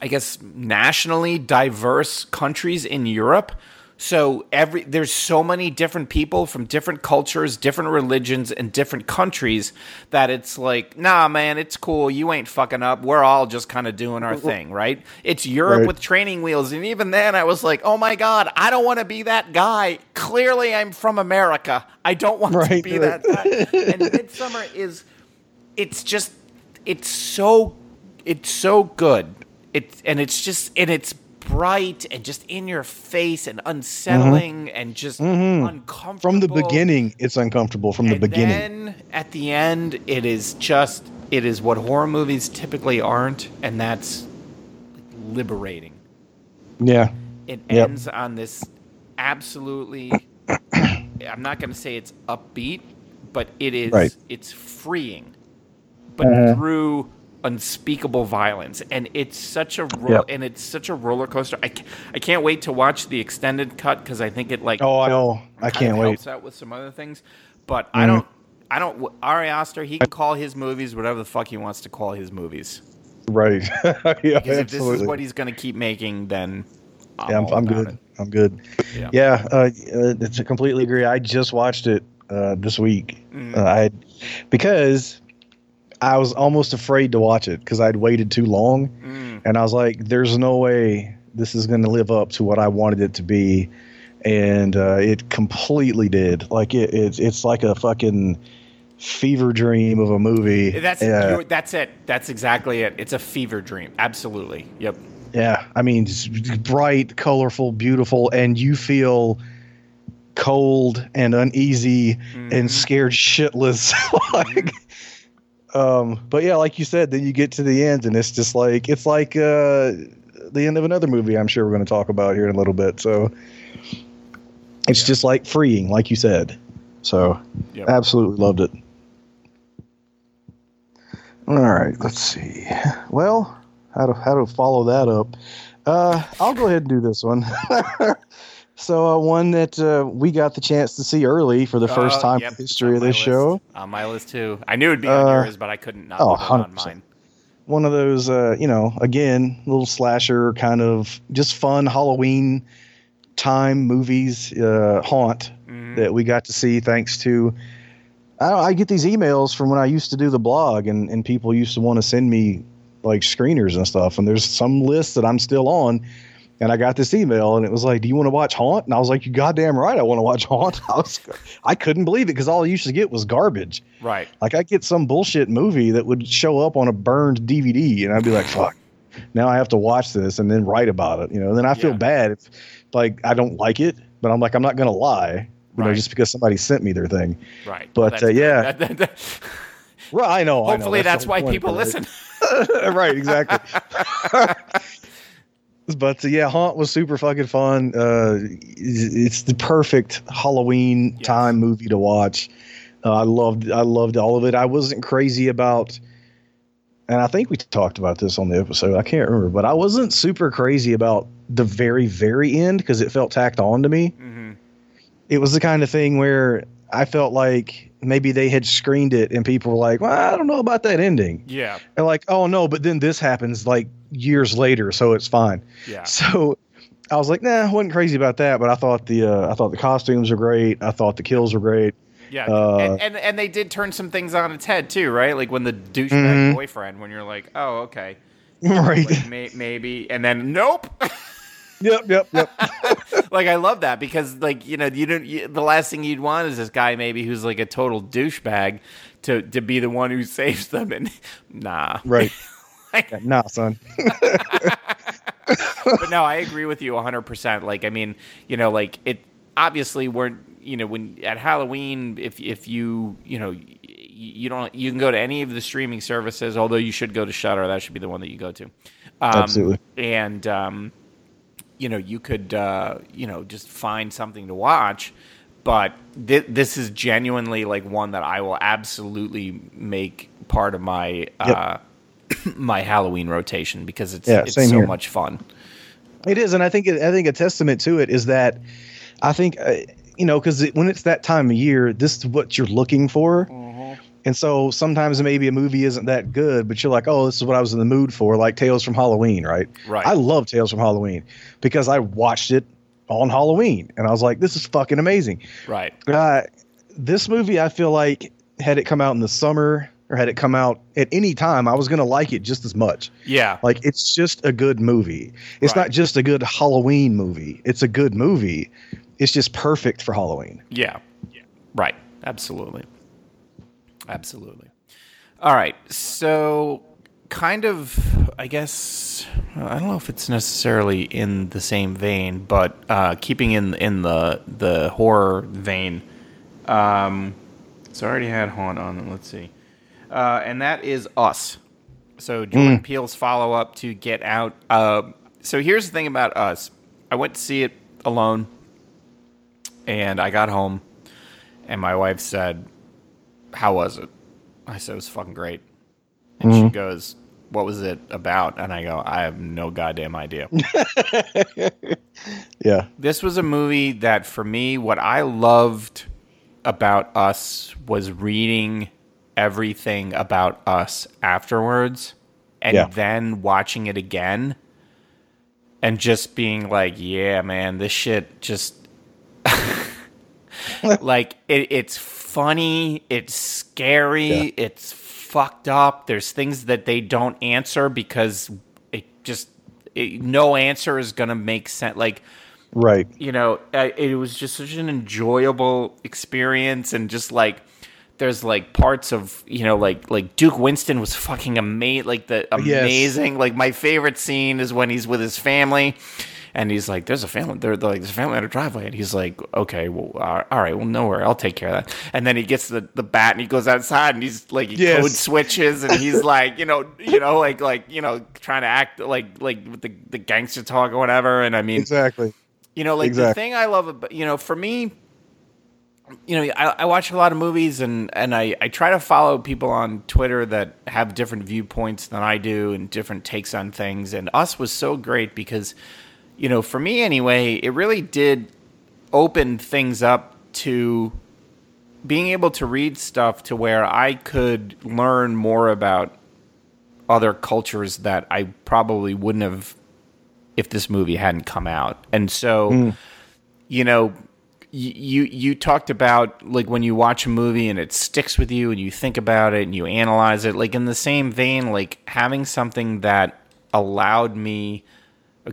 I guess nationally diverse countries in Europe. So every there's so many different people from different cultures, different religions, and different countries that it's like, nah, man, it's cool. You ain't fucking up. We're all just kind of doing our thing, right? It's Europe Right. with training wheels, and even then, I was like, oh my god, I don't want to be that guy. Clearly, I'm from America. I don't want to be right. that guy. And *laughs* Midsummer is, it's just, it's so, it's so good. It's and it's just and it's bright and just in your face and unsettling and just uncomfortable Mm-hmm. From the beginning, it's uncomfortable from the and beginning. Then at the end, it is just it is what horror movies typically aren't, and that's liberating. yeah. It Yep. ends on this absolutely. *coughs* I'm not going to say it's upbeat, but it is. Right. It's freeing, but Uh-huh. through unspeakable violence, and it's such a ro- Yep. and it's such a roller coaster. I can't, I can't wait to watch the extended cut because I think it like Oh, I know. I can't wait. helps out with some other things. But I don't. I don't. Ari Aster, he can call his movies whatever the fuck he wants to call his movies. Right. *laughs* yeah, Because if this absolutely. is what he's going to keep making, then I'm yeah, I'm, I'm good. it. I'm good. Yeah. Yeah, uh, uh, it's completely agree. I just watched it uh, this week. Mm. Uh, I because I was almost afraid to watch it because I'd waited too long, Mm. and I was like, "There's no way this is going to live up to what I wanted it to be," and uh, it completely did. Like it, it's it's like a fucking fever dream of a movie. That's that's it. That's exactly it. It's a fever dream. Absolutely. Yep. yeah. I mean, bright, colorful, beautiful, and you feel cold and uneasy Mhm. and scared shitless. *laughs* like, um, but yeah, like you said, then you get to the end and it's just like it's like uh, the end of another movie. I'm sure we're going to talk about here in a little bit. So it's Yeah. just like freeing, like you said. So Yep. absolutely loved it. All right, let's see. Well, how to how to follow that up? Uh, I'll go ahead and do this one. *laughs* so uh, one that uh, we got the chance to see early for the first Uh, time yep, in the history of this list. show. On my list too. I knew it'd be on Uh, yours, but I couldn't not oh, put it on mine. One of those, uh, you know, again, little slasher kind of just fun Halloween time movies. Uh, Haunt Mhm. that we got to see thanks to I, I get these emails from when I used to do the blog, and and people used to want to send me like screeners and stuff. And there's some lists that I'm still on. And I got this email, and it was like, "Do you want to watch Haunt?" And I was like, "You goddamn right, I want to watch Haunt." *laughs* I was, I couldn't believe it because all I used to get was garbage. Right. Like I get some bullshit movie that would show up on a burned DVD, and I'd be like, "Fuck." Now I have to watch this and then write about it, you know. Then I feel Yeah. bad if, like, I don't like it, but I'm like, I'm not gonna lie, you know, just because somebody sent me their thing. Right. But, That's uh, yeah. That- that- that- Well, I know. I know. hopefully, that's, why people right? listen. *laughs* right, exactly. *laughs* but uh, yeah, Haunt was super fucking fun. Uh, it's the perfect Halloween Yes. time movie to watch. Uh, I loved, I loved all of it. I wasn't crazy about, and I think we talked about this on the episode. I can't remember, but I wasn't super crazy about the very, very end because it felt tacked on to me. hmm It was the kind of thing where I felt like maybe they had screened it and people were like, "Well, I don't know about that ending." Yeah. And like, oh no, but then this happens like years later, so it's fine. Yeah. *laughs* So I was like, nah, I wasn't crazy about that, but I thought the uh, I thought the costumes were great. I thought the kills were great. Yeah, Uh, and, and and they did turn some things on its head too, right? Like when the douchebag Mhm. boyfriend, when you're like, oh, okay, *laughs* right. like, may, maybe, and then nope. *laughs* yep. Yep. Yep. *laughs* like I love that because like you know you don't you, the last thing you'd want is this guy maybe who's like a total douchebag to to be the one who *laughs* saves them and *laughs* nah. right. Like, Yeah, nah, son. but no, I agree with you 100%. Like, I mean, you know, like it obviously weren't, you know, when at Halloween, if, if you, you know, you don't, you can go to any of the streaming services, although you should go to Shudder. That should be the one that you go to. Um, Absolutely. And, um, you know, you could, uh, you know, just find something to watch. But thi- this is genuinely like one that I will absolutely make part of my uh, *coughs* my Halloween rotation because it's Yeah, it's so here. much fun. It is, and I think it, I think a testament to it is that I think uh, you know because it, when it's that time of year, this is what you're looking for. And so sometimes maybe a movie isn't that good, but you're like, oh, this is what I was in the mood for, like Tales from Halloween, right? Right. I love Tales from Halloween because I watched it on Halloween, and I was like, this is fucking amazing. Right. Uh, this movie, I feel like had it come out in the summer or had it come out at any time, I was gonna like it just as much. Yeah. Like it's just a good movie. It's Right. not just a good Halloween movie. It's a good movie. It's just perfect for Halloween. Yeah. Right. Absolutely. Absolutely. All right. So, kind of, I guess, I don't know if it's necessarily in the same vein, but uh, keeping in in the the horror vein. Um, so I already had Haunt on. Let's see, uh, and that is Us. So Jordan Peele's follow up to Get Out. Uh, so here's the thing about Us. I went to see it alone, and I got home, and my wife said, "How was it?" I said, "It was fucking great." And she mm-hmm. goes, "What was it about?" And I go, "I have no goddamn idea." *laughs* Yeah. this was a movie that for me what i loved about us was reading everything about us afterwards and Yeah. then watching it again and just being like yeah man this shit just *laughs* like it, it's funny it's scary Yeah. it's fucked up there's things that they don't answer because it just it, no answer is gonna make sense like Right. you know, it was just such an enjoyable experience, and just like there's like parts of you know, like like Duke Winston was fucking amazing, like the Yes. amazing. Like my favorite scene is when he's with his family. And he's like, "There's a family. They're, like, there's a family on a driveway." And he's like, "Okay, well, all right, well, no worry, I'll take care of that." And then he gets the, the bat and he goes outside and he's like, he Yes. code switches and he's *laughs* like, you know, you know, like like you know, trying to act like like with the the gangster talk or whatever. And I mean, Exactly. you know, like the thing I love about you know, for me, you know, I, I watch a lot of movies and and I I try to follow people on Twitter that have different viewpoints than I do and different takes on things. And Us was so great because, you know, for me anyway, it really did open things up to being able to read stuff to where I could learn more about other cultures that I probably wouldn't have if this movie hadn't come out. And so, hmm. you know, you you talked about like when you watch a movie and it sticks with you and you think about it and you analyze it like in the same vein like having something that allowed me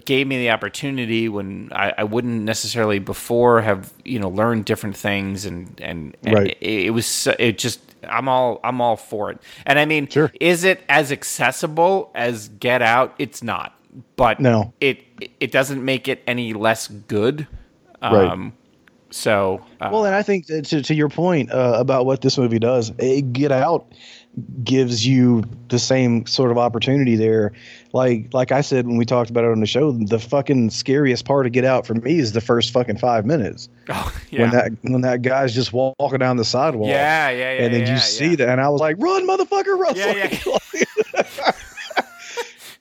gave me the opportunity when I, I wouldn't necessarily before have you know learned different things and and, and Right. it, it was so- it just I'm all I'm all for it and I mean Sure. is it as accessible as Get Out it's not but No. it it doesn't make it any less good Right. um so uh, Well, and I think to, to your point uh, about what this movie does, it, Get Out gives you the same sort of opportunity there. Like like I said when we talked about it on the show, the fucking scariest part to Get Out for me is the first fucking five minutes *laughs* oh, yeah. when that when that guy's just walking down the sidewalk. yeah yeah yeah and then yeah, you see that, and I was like, "Run, motherfucker, run!" Yeah, *laughs* Like-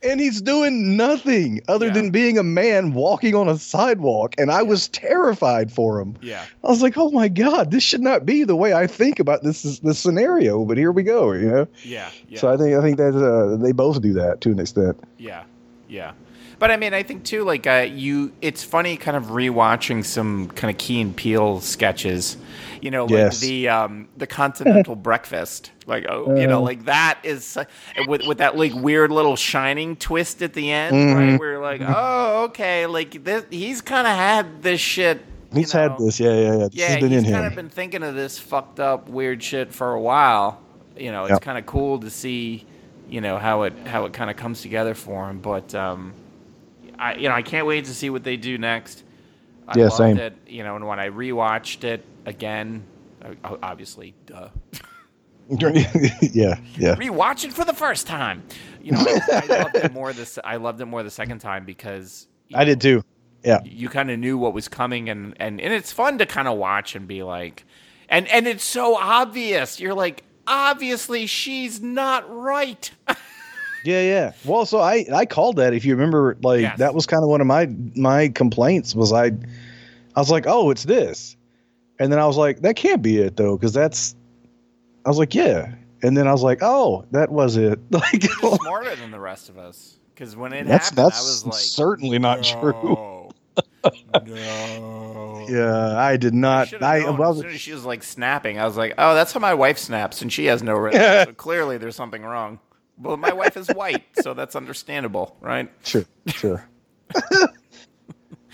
and he's doing nothing other Yeah. than being a man walking on a sidewalk, and I was terrified for him. yeah I was like, "Oh my god, this should not be the way I think about this this scenario." But here we go, you know. yeah yeah So I think I think that uh, they both do that to an extent. Yeah, yeah. But I mean, I think too, like uh, you, it's funny, kind of rewatching some kind of Key and Peele sketches. You know, like Yes. the um, the Continental *laughs* Breakfast. Like, oh, you know, Uh. like that is uh, with with that like weird little shining twist at the end, Mhm. right? Where you're like, oh, okay, like this, he's kind of had this shit. He's had this, yeah, yeah, yeah. This Yeah, has been he's in kind him. of been thinking of this fucked up weird shit for a while. You know, it's Yep. kind of cool to see, you know, how it how it kind of comes together for him. But um, I you know I can't wait to see what they do next. I Yeah, loved same. It, you know, and when I rewatched it again, obviously, duh, *laughs* yeah, yeah. rewatch it for the first time. You know, I, I loved it more this. I loved it more the second time because I did too. Yeah. you kind of knew what was coming and, and and it's fun to kind of watch and be like and and it's so obvious you're like obviously she's not right *laughs* Yeah, yeah. Well, so I I called that. If you remember, like Yes. that was kind of one of my my complaints. Was I I was like, oh, it's this, and then I was like, that can't be it though, because that's. I was like, yeah, and then I was like, oh, that was it. *laughs* Like You're oh. smarter than the rest of us because when it that's happened that's i was like certainly not true. no, no. *laughs* Yeah, I did not. should've I, well, as soon as she was like snapping, I was like, "Oh, that's how my wife snaps, and she has no *laughs* rhythm. so clearly, there's something wrong." Well, my wife is white, so that's understandable, right? sure, sure.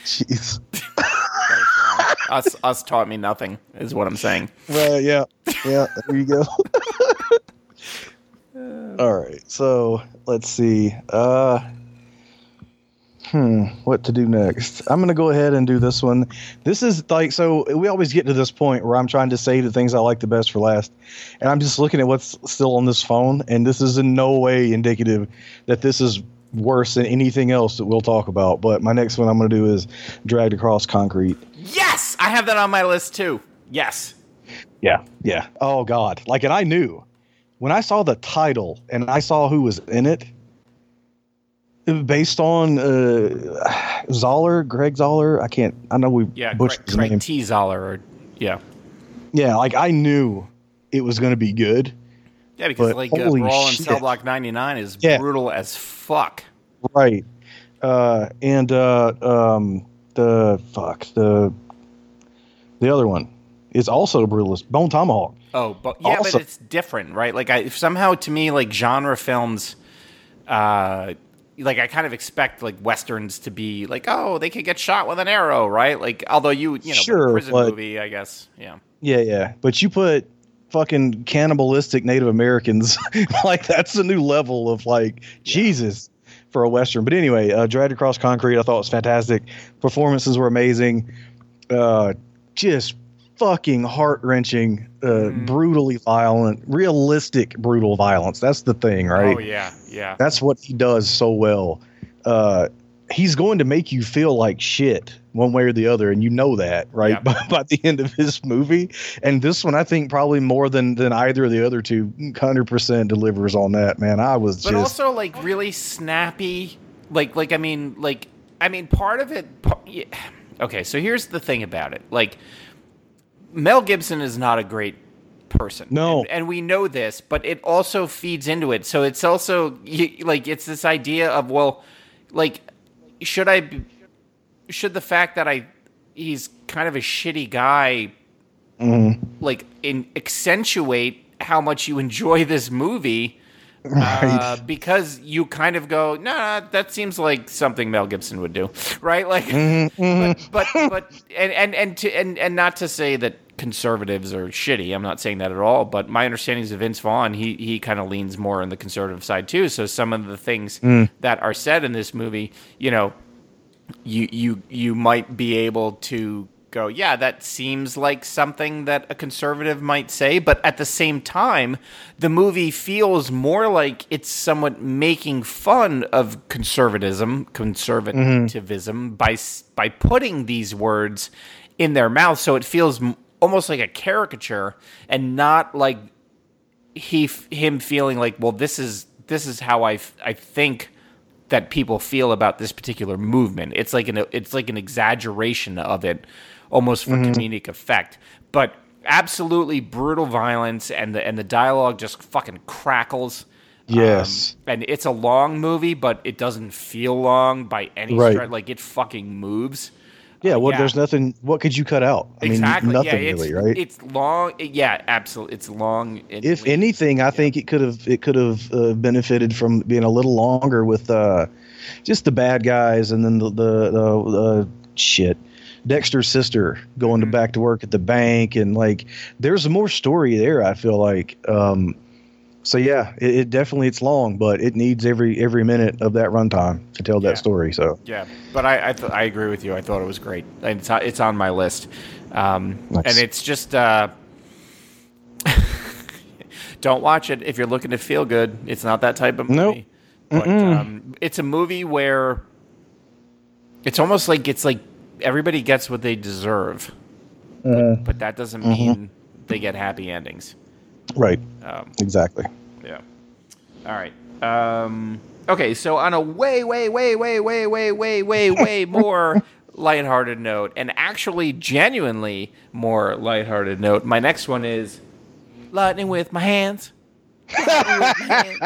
Jeez. Us, us taught me nothing, is what I'm saying. Well, yeah, yeah. There you go. *laughs* All right. So let's see. Uh, hmm. What to do next? I'm gonna go ahead and do this one. This is like so. We always get to this point where I'm trying to save the things I like the best for last, and I'm just looking at what's still on this phone, and this is in no way indicative that this is worse than anything else that we'll talk about. But my next one I'm gonna do is dragged across concrete. Yes, I have that on my list too. Yes. Yeah, yeah. Oh God! Like, and I knew when I saw the title and I saw who was in it, it was based on uh, Zahler, Greg Zahler. I can't. I know we Yeah, butchered Craig, his name. T. Zahler, or yeah, Yeah, like I knew it was going to be good. yeah, because But like uh, Brawl in shit. Cell Block 99 is Yeah. brutal as fuck. Right. Uh, and uh, um, the fuck the the other one is also brutalist. Bone Tomahawk. Oh, but yeah, Also- but it's different, right? Like I somehow to me, like genre films, uh, like I kind of expect like westerns to be like, oh, they could get shot with an arrow, right? Like, although you, you know, Sure, prison but- movie, I guess, yeah. Yeah, yeah. But you put fucking cannibalistic Native Americans *laughs* like that's a new level of like Jesus for a western. But anyway, uh, Dragged Across Concrete, I thought was fantastic. Performances were amazing. Uh, just fucking heart wrenching, uh, Mhm. brutally violent, realistic brutal violence. That's the thing, right? Oh yeah, yeah. That's what he does so well. Uh, he's going to make you feel like shit one way or the other, and you know that, right? Yeah. *laughs* By, by the end of his movie, and this one, I think probably more than than either of the other two, hundred percent delivers on that. Man, I was but just also like really snappy like like i mean like i mean part of it pa- yeah. *sighs* okay so here's the thing about it like mel gibson is not a great person No. and, and we know this but it also feeds into it so it's also like it's this idea of well like should i should the fact that i he's kind of a shitty guy, mm-hmm. like in accentuate how much you enjoy this movie. *laughs* Uh, because you kind of go, nah, that seems like something Mel Gibson would do, *laughs* right? Like, mm-hmm, mm-hmm. but, but, but, and, and, and, to, and, and not to say that conservatives are shitty. I'm not saying that at all. But my understanding is of Vince Vaughn, he he kind of leans more on the conservative side too. So some of the things mm. that are said in this movie, you know, you you you might be able to go, yeah, that seems like something that a conservative might say, but at the same time, the movie feels more like it's somewhat making fun of conservatism, conservatism mm-hmm. by s- by putting these words in their mouth, so it feels m- almost like a caricature and not like he f- him feeling like, well, this is this is how I f- I think that people feel about this particular movement. It's like an it's like an exaggeration of it, almost for comedic effect. But absolutely brutal violence, and the and the dialogue just fucking crackles. Yes. Um, and it's a long movie, but it doesn't feel long by any Right. stretch. Like it fucking moves. Yeah, well, yeah. there's nothing. What could you cut out? I exactly. mean, nothing yeah, really, right? It's long. Yeah, absolutely. It's long. It- if anything, I think it could have it could have uh, benefited from being a little longer with uh, just the bad guys, and then the the, the, the shit. Dexter's sister going to back to work at the bank, and like there's more story there. I feel like. Um, so yeah, it, it definitely it's long, but it needs every every minute of that runtime to tell Yeah. that story. So Yeah, but I I, th- I agree with you. I thought it was great. And It's on- it's on my list, um, Nice. and it's just uh, *laughs* don't watch it if you're looking to feel good. It's not that type of movie. Nope. But um, it's a movie where it's almost like it's like everybody gets what they deserve, but, but that doesn't mean they get happy endings. right, Um, exactly. yeah. All right. Um, okay, so on a way, way, way, way, way, way, way, way, *laughs* way more lighthearted note, and actually genuinely more lighthearted note, my next one is lightning with my hands. Lightning with my hands.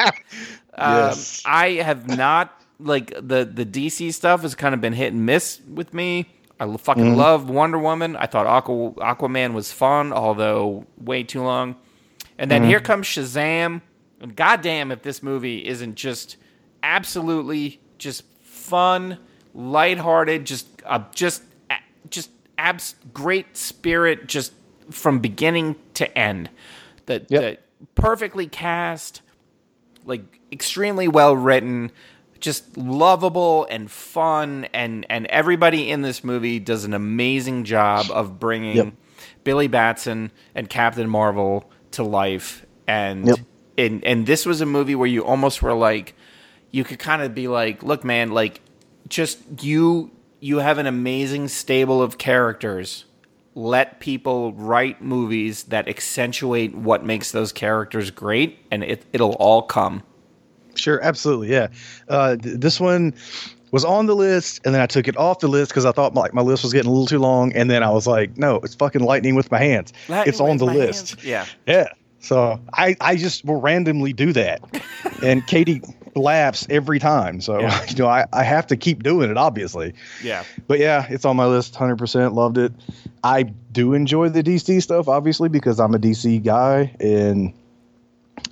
Um, Yes. I have not like the the DC stuff has kind of been hit and miss with me. I fucking love Wonder Woman. I thought Aqua, Aquaman was fun, although way too long. And then here comes Shazam, and goddamn if this movie isn't just absolutely just fun, lighthearted, just uh, just just abs great spirit, just from beginning to end. The, Yep. the perfectly cast, like extremely well written, just lovable and fun, and and everybody in this movie does an amazing job of bringing Yep. Billy Batson and Captain Marvel to life. And Yep. and and this was a movie where you almost were like, you could kind of be like, look, man, like just you you have an amazing stable of characters. Let people write movies that accentuate what makes those characters great, and it, it'll all come. Sure, absolutely, yeah. Uh, th- this one was on the list, and then I took it off the list because I thought like my list was getting a little too long, and then I was like, no, it's fucking lightning with my hands. Lightning it's on the list. hands. Yeah. Yeah. So I I just will randomly do that, *laughs* and Katie laughs every time. So Yeah. *laughs* you know I I have to keep doing it, obviously. Yeah. But yeah, it's on my list. Hundred percent loved it. I do enjoy the DC stuff, obviously, because I'm a DC guy, and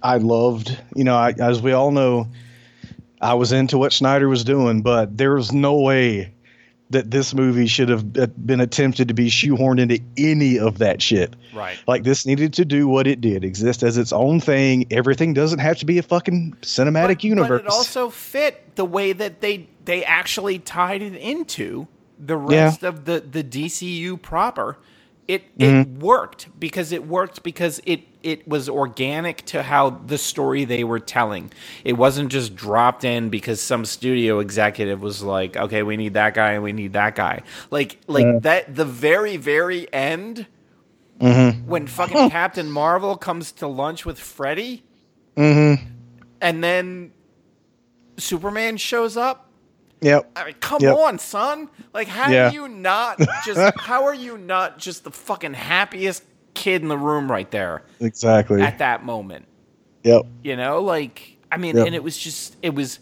I loved. You know, I, as we all know, I was into what Snyder was doing, but there was no way that this movie should have been attempted to be shoehorned into any of that shit. Right. Like this needed to do what it did, exist as its own thing. Everything doesn't have to be a fucking cinematic but, universe. But it also fit the way that they they actually tied it into the Yeah. rest of the the DCU proper. It it Mm-hmm. worked because it worked because it it was organic to how the story they were telling. It wasn't just dropped in because some studio executive was like, "Okay, we need that guy and we need that guy." Like like that the very very end Mm-hmm. when fucking *laughs* Captain Marvel comes to lunch with Freddy mm-hmm. and then Superman shows up. Yep. I mean, come Yep. on, son. Like, how Yeah. do you not just? *laughs* how are you not just the fucking happiest kid in the room right there Exactly. at that moment? Yep. You know, like I mean, Yep. and it was just it was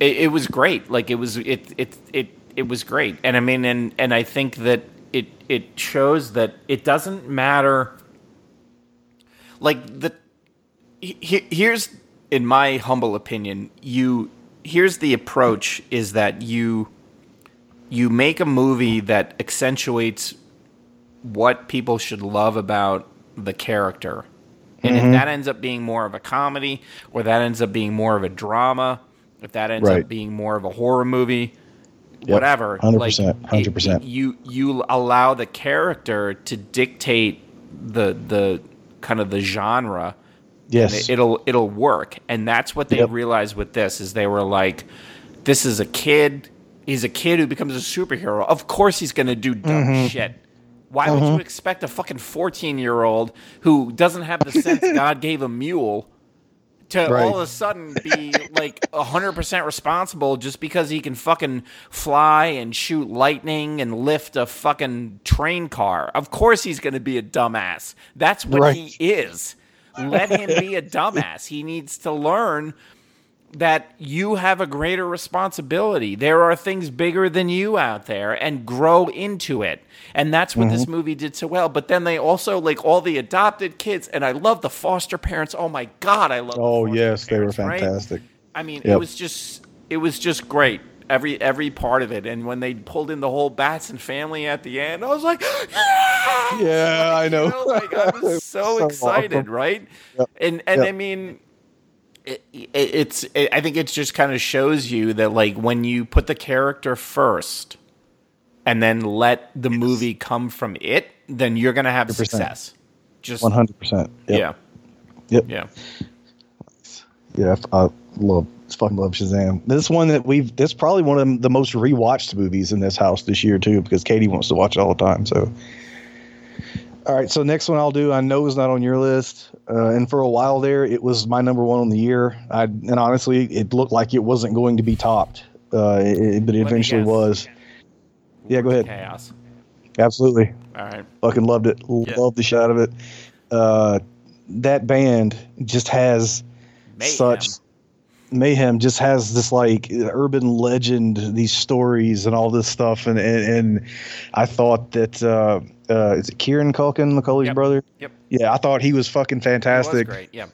it, it was great. Like it was it it it it was great, and I mean, and and I think that it it shows that it doesn't matter. Like the he, here's in my humble opinion, you here's the approach is that you you make a movie that accentuates what people should love about the character. And Mm-hmm. if that ends up being more of a comedy or that ends up being more of a drama, if that ends Right. up being more of a horror movie, Yep, whatever, 100%, like, 100%. you you allow the character to dictate the the kind of the genre Yes. and it'll it'll work and that's what they Yep. realized with this is they were like this is a kid he's a kid who becomes a superhero of course he's going to do dumb Mm-hmm. shit why would you mm-hmm. expect a fucking 14 year old who doesn't have the sense *laughs* god gave a mule to Right. all of a sudden be like 100% responsible just because he can fucking fly and shoot lightning and lift a fucking train car. Of course he's going to be a dumbass. That's what Right. he is. Let him be a dumbass. He needs to learn that you have a greater responsibility. There are things bigger than you out there and grow into it. And that's what Mm-hmm. this movie did so well. But then they also like all the adopted kids and I love the foster parents. Oh my god, I love the oh foster yes, they were parents, right? fantastic. I mean, it was just it was just great. Every every part of it, and when they pulled in the whole Batson family at the end, I was like, *gasps* yeah, *laughs* Yeah, I know. You know, like I *laughs* was so, So excited, awesome. right? Yep. And and Yep. I mean, it, it, it's it, I think it just kind of shows you that like when you put the character first, and then let the movie come from it, then you're gonna have 100%. success. Just One hundred percent. yeah, Yep. yeah. Yeah, I love fucking love Shazam. This one that we've this probably one of the most rewatched movies in this house this year too because Katie wants to watch it all the time. So, all right, so next one I'll do I know is not on your list, uh, and for a while there it was my number one on the year. I and honestly it looked like it wasn't going to be topped, uh, it, but it Let eventually was. Yeah, go ahead. Chaos. Absolutely. All right. Fucking loved it. Yeah. Loved the shit out of it. Uh, that band just has Mayhem. such mayhem just has this like urban legend these stories and all this stuff and and, and i thought that uh uh is it kieran culkin macaulay's Yep. brother Yep. yeah i thought he was fucking It was fantastic great. Yeah.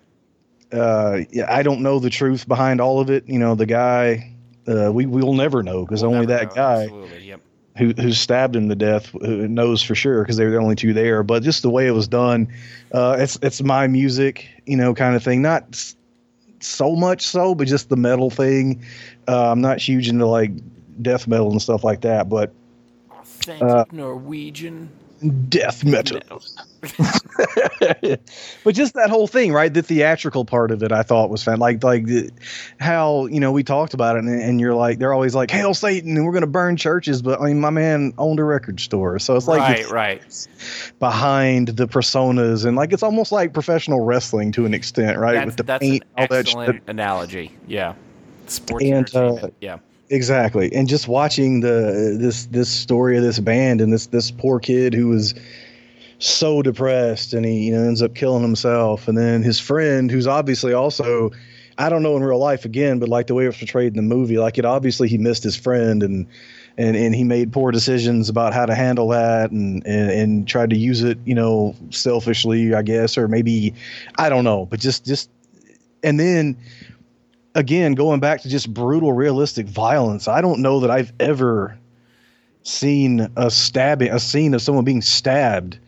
uh yeah i don't know the truth behind all of it you know the guy uh we we'll never know because We'll only that know. guy Absolutely. Yep. who who stabbed him to death who knows for sure because they were the only two there. But just the way it was done, uh, it's it's my music, you know, kind of thing. Not so much so, but just the metal thing. Uh, I'm not huge into like death metal and stuff like that, but Authentic Uh, Norwegian. Death metal. *laughs* but just that whole thing, right? The theatrical part of it, I thought was fan. Like, like the, how you know we talked about it, and, and you're like, they're always like, "Hail Satan!" and we're going to burn churches. But I mean, my man owned a record store, so it's like right, right. behind the personas, and like it's almost like professional wrestling to an extent, right? That's, With the that's paint, an all that shit. analogy. Yeah. Sports And, uh, yeah. Exactly, and just watching the this this story of this band and this this poor kid who was so depressed and he you know ends up killing himself, and then his friend who's obviously also I don't know in real life again, but like the way it was portrayed in the movie, like it obviously he missed his friend and and and he made poor decisions about how to handle that and and, and tried to use it you know selfishly I guess or maybe I don't know, but just just and then again going back to just brutal realistic violence i don't know that i've ever seen a stabbing a scene of someone being stabbed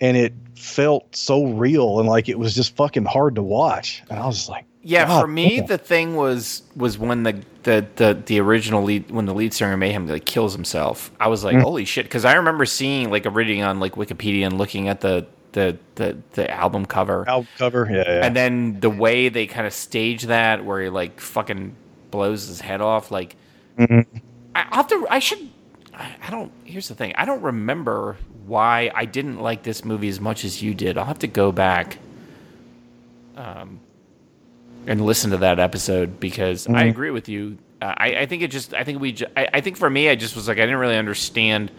and it felt so real and like it was just fucking hard to watch and i was like Yeah, God for me, the thing was was when the the the, the original lead when the lead singer of Mayhem like kills himself. I was Mm. like, holy shit! Because I remember seeing like a reading on like Wikipedia and looking at the the the, the album cover, album cover yeah, yeah. and then the way they kind of stage that, where he like fucking blows his head off. Like, Mhm. I, have to. I should. I, don't. Here's the thing. I don't remember why I didn't like this movie as much as you did. I'll have to go back. Um, and listen to that episode because I agree with you. Uh, I, I think it just. I think we. Ju- I, I think for me, I just was like I didn't really understand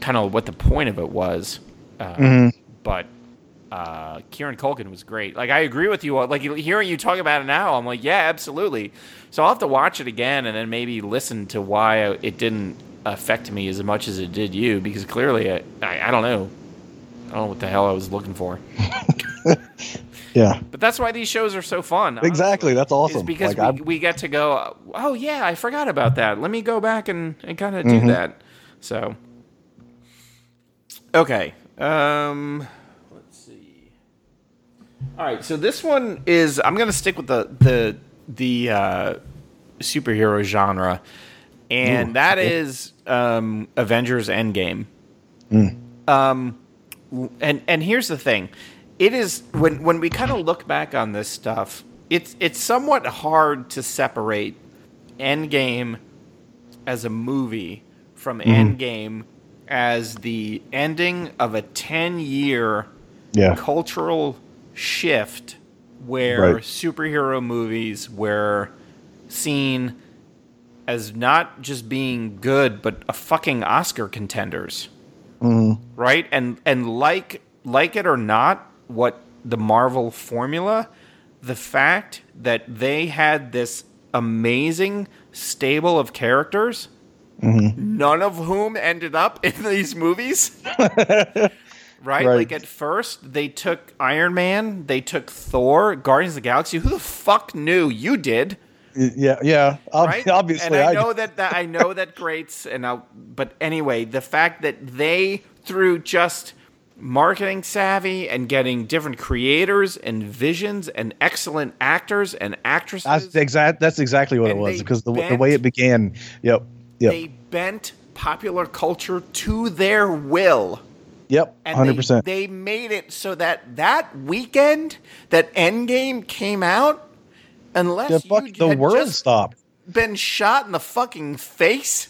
kind of what the point of it was. Uh, But uh, Kieran Culkin was great. Like I agree with you. Like hearing you talk about it now, I'm like, yeah, absolutely. So I'll have to watch it again and then maybe listen to why it didn't affect me as much as it did you, because clearly, I, I, I don't know, I don't know what the hell I was looking for. *laughs* yeah, but that's why these shows are so fun. Exactly, that's awesome. because like, we, we, get to go. Oh yeah, I forgot about that. Let me go back and, and kind of do mm-hmm. that. So, okay. Um, let's see. all right, so this one is I'm going to stick with the the the uh, superhero genre, and Ooh, that okay. is um, Avengers Endgame. Mm. Um, and and here's the thing, it is when when we kind of look back on this stuff, it's it's somewhat hard to separate Endgame as a movie from mm. Endgame as the ending of a 10 year yeah. cultural shift where right. superhero movies were seen as not just being good but a fucking Oscar contenders. Mm. Right? And and like like it or not what the Marvel formula, the fact that they had this amazing stable of characters, mm-hmm. none of whom ended up *laughs* in these movies. *laughs* right? right? Like at first they took Iron Man, they took Thor, Guardians of the Galaxy. Who the fuck knew? You did. Yeah, yeah. Right? *laughs* Obviously, and I, I know that, that I know that greats, and I'll, but anyway, the fact that they through just marketing savvy and getting different creators and visions and excellent actors and actresses. That's exact. That's exactly what it was because the, the way it began. Yep. Yep. They bent popular culture to their will. Yep, hundred percent. They made it so that that weekend that Endgame came out, unless the, fuck, the world stopped, been shot in the fucking face.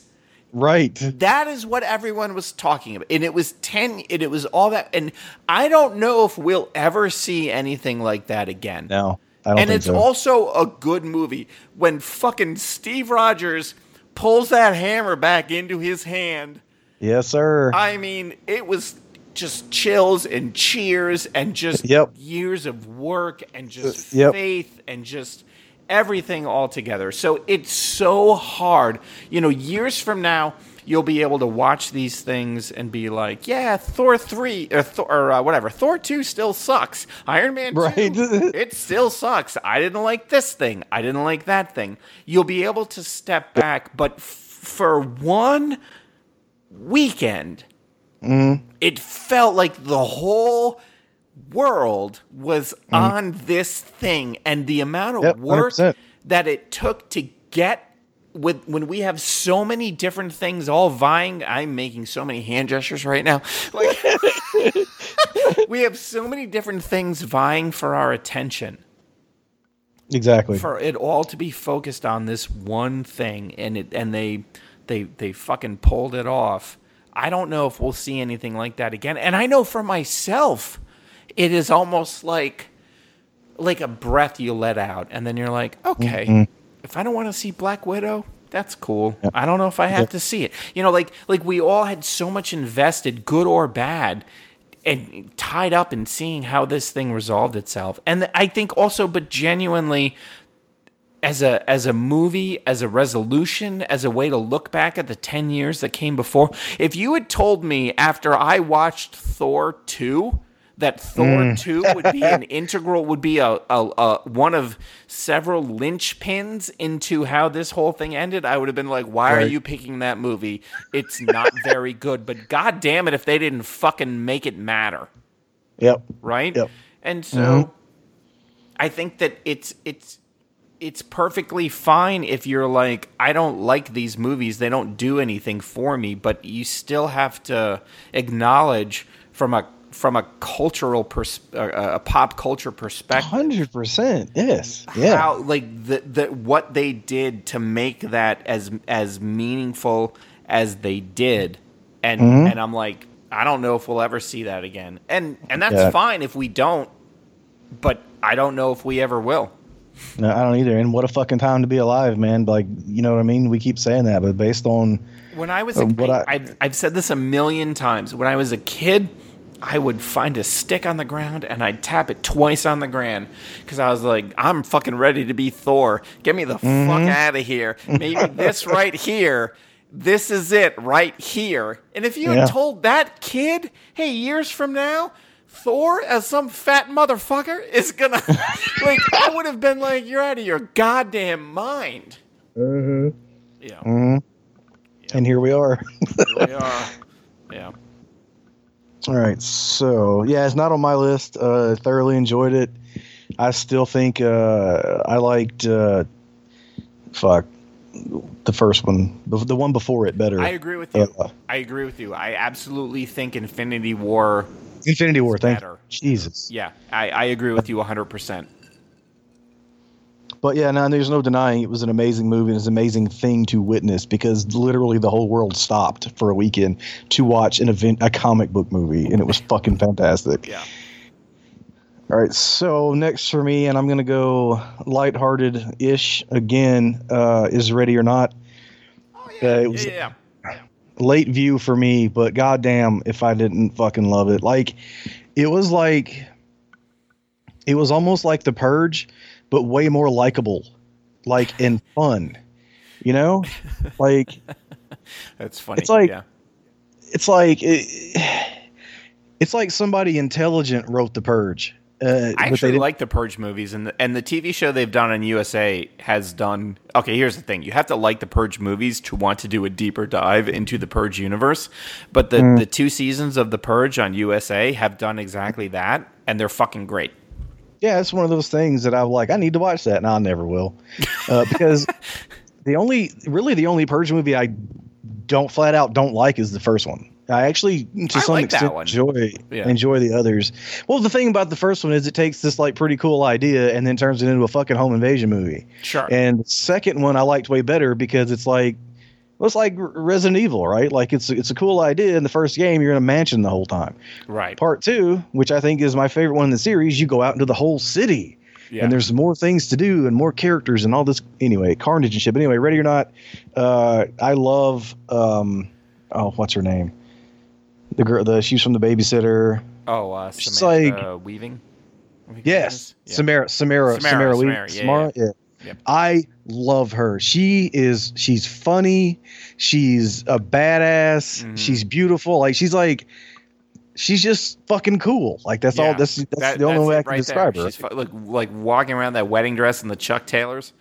Right. That is what everyone was talking about, and it was ten. And it was all that, and I don't know if we'll ever see anything like that again. No, and it's so. also a good movie when fucking Steve Rogers pulls that hammer back into his hand. Yes, sir. I mean, it was just chills and cheers and just *laughs* yep. years of work and just uh, yep. faith and just everything all together. So it's so hard. You know, years from now, you'll be able to watch these things and be like, yeah, Thor 3 or, Thor, or uh, whatever. Thor 2 still sucks. Iron Man 2, right. *laughs* it still sucks. I didn't like this thing. I didn't like that thing. You'll be able to step back, but f- for one weekend, Mm. It felt like the whole world was mm. on this thing, and the amount of yep, work 100%. that it took to get with when we have so many different things all vying. I'm making so many hand gestures right now. Like *laughs* we have so many different things vying for our attention. Exactly. For it all to be focused on this one thing, and it and they they they fucking pulled it off I don't know if we'll see anything like that again. And I know for myself, it is almost like like a breath you let out, and then you're like, okay, mm-hmm. If I don't want to see Black Widow, that's cool. I don't know if I have to see it. You know, like like we all had so much invested, good or bad, and tied up in seeing how this thing resolved itself. And I think also, but genuinely, as a as a movie, as a resolution, as a way to look back at the 10 years that came before. If you had told me after I watched Thor 2 that Thor mm. 2 would be an integral would be a, a, a, one of several linchpins into how this whole thing ended, I would have been like, "Why right. are you picking that movie? It's not very good." But god damn it if they didn't fucking make it matter. Yep. Right? Yep. And so mm-hmm. I think that it's it's it's perfectly fine if you're like, I don't like these movies. They don't do anything for me. But you still have to acknowledge from a from a cultural pers- uh, a pop culture perspective. Hundred percent, yes, yeah. How like the the what they did to make that as as meaningful as they did, and mm-hmm. and I'm like, I don't know if we'll ever see that again, and and that's yeah. fine if we don't, but I don't know if we ever will. No, I don't either. And what a fucking time to be alive, man. Like, you know what I mean? We keep saying that, but based on when I was, a, uh, what I, I've, I've said this a million times. When I was a kid, I would find a stick on the ground and I'd tap it twice on the ground because I was like, I'm fucking ready to be Thor. Get me the Mm-hmm. fuck out of here. Maybe *laughs* this right here. This is it right here. And if you Yeah. had told that kid, hey, years from now, Thor as some fat motherfucker is gonna *laughs* like I would have been like, you're out of your goddamn mind. Mm-hmm. Yeah, And here we are. here we are. Yeah. All right, so yeah, it's not on my list. Uh, thoroughly enjoyed it. I still think uh, I liked uh, fuck the first one, the, the one before it better. I agree with you. Uh, I agree with you. I absolutely think Infinity War. Infinity War, thank better. Jesus. Yeah, I, I agree with you 100%. But yeah, no, there's no denying it was an amazing movie. and It's an amazing thing to witness because literally the whole world stopped for a weekend to watch an event, a comic book movie, and it was fucking fantastic. Yeah. All right, so next for me, and I'm gonna go lighthearted ish again. Uh, is Ready or Not? Oh, yeah. Uh, it was- yeah, yeah. late view for me, but goddamn if I didn't fucking love it. Like it was like it was almost like the purge, but way more likable. Like and fun. You know? *laughs* Like That's funny. It's like- yeah. it's like it, it's like somebody intelligent wrote the purge. Uh, I actually like the Purge movies, and the, and the TV show they've done on USA has done. Okay, here's the thing: you have to like the Purge movies to want to do a deeper dive into the Purge universe. But the Mm. the two seasons of the Purge on USA have done exactly that, and they're fucking great. Yeah, it's one of those things that I'm like, I need to watch that, and I never will, uh, because *laughs* the only, really, the only Purge movie I don't flat out don't like is the first one. I actually, to I some like extent, enjoy Yeah. enjoy the others. Well, the thing about the first one is it takes this like pretty cool idea and then turns it into a fucking home invasion movie. Sure. And the second one I liked way better because it's like well, it's like Resident Evil, right? Like it's it's a cool idea. In the first game, you're in a mansion the whole time. right. Part two, which I think is my favorite one in the series, you go out into the whole city Yeah. and there's more things to do and more characters and all this anyway carnage and shit but anyway ready or not uh i love um oh what's her name the girl the she's from the babysitter oh, uh, She's Samantha Weaving. I think her name yes? Yeah. samara samara Samara, samara, Samara, yeah, Samara. Yep. I love her. She is she's funny. She's a badass. Mhm. She's beautiful. Like she's like she's just fucking cool. Like that's all Yeah. that's, that's That- the only that's way I can right describe there. her. She's fu- like, like walking around that wedding dress and the Chuck Taylors.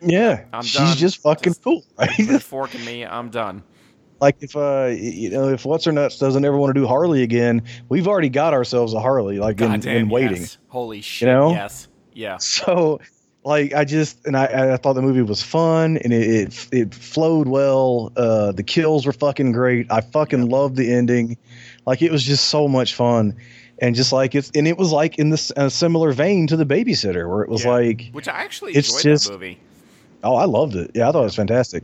yeah. I'm she's done. just fucking Just- cool. Right? Put a fork in me. I'm done. like if uh you know if what's her nuts doesn't ever want to do Harley again, we've already got ourselves a Harley like in, Goddamn, in waiting. yes. Holy shit! You know? Yes. Yeah. *laughs* So like I just and I, I thought the movie was fun and it it, it flowed well. Uh, the kills were fucking great. I fucking loved the ending. Like it was just so much fun. And just like it's and it was like in this a similar vein to the babysitter where it was Yeah. like Which I actually It's enjoyed just- movie. Oh, I loved it. Yeah, I thought it was fantastic.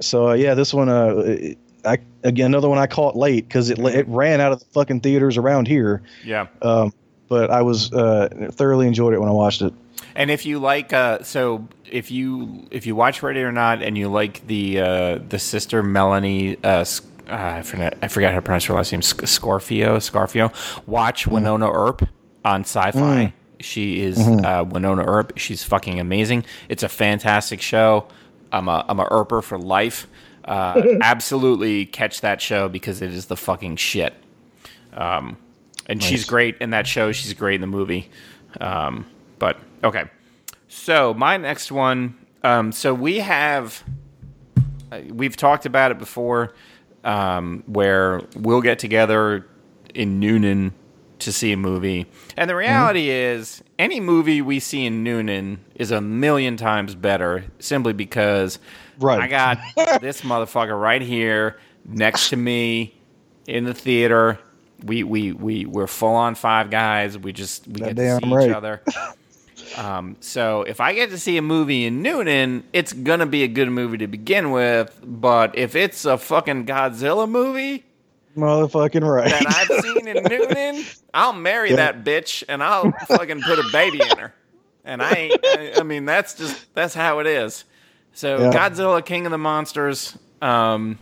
So uh, yeah, this one, uh, it- I again another one I caught late because it it ran out of the fucking theaters around here. Yeah. Um, but I was uh, thoroughly enjoyed it when I watched it. And if you like, uh, so if you if you watch Ready or Not and you like the uh, the sister Melanie, uh, uh, I forgot I forgot how to pronounce her last name, Sc- Scorpio, Scarfio. Watch Wynonna Earp on Syfy. She is uh, Wynonna Earp. She's fucking amazing. It's a fantastic show. I'm a I'm a Earper for life. Uh, *laughs* absolutely catch that show because it is the fucking shit. Um, and she's great in that show. She's great in the movie. Um, okay, so my next one. Um, so we have uh, we've talked about it before, um, where we'll get together in Noonan to see a movie, and the reality is any movie we see in Noonan is a million times better simply because Right. I got *laughs* this motherfucker right here next to me in the theater. We we we we're full on five guys. We just we get to see right. each other. *laughs* Um, so if I get to see a movie in Noonan, it's gonna be a good movie to begin with. But if it's a fucking Godzilla movie Motherfucking right. that I've *laughs* seen in Noonan, I'll marry Yeah. that bitch and I'll fucking put a baby in her. And I ain't. I, I mean, that's just that's how it is. So Yeah. Godzilla, King of the Monsters. Um,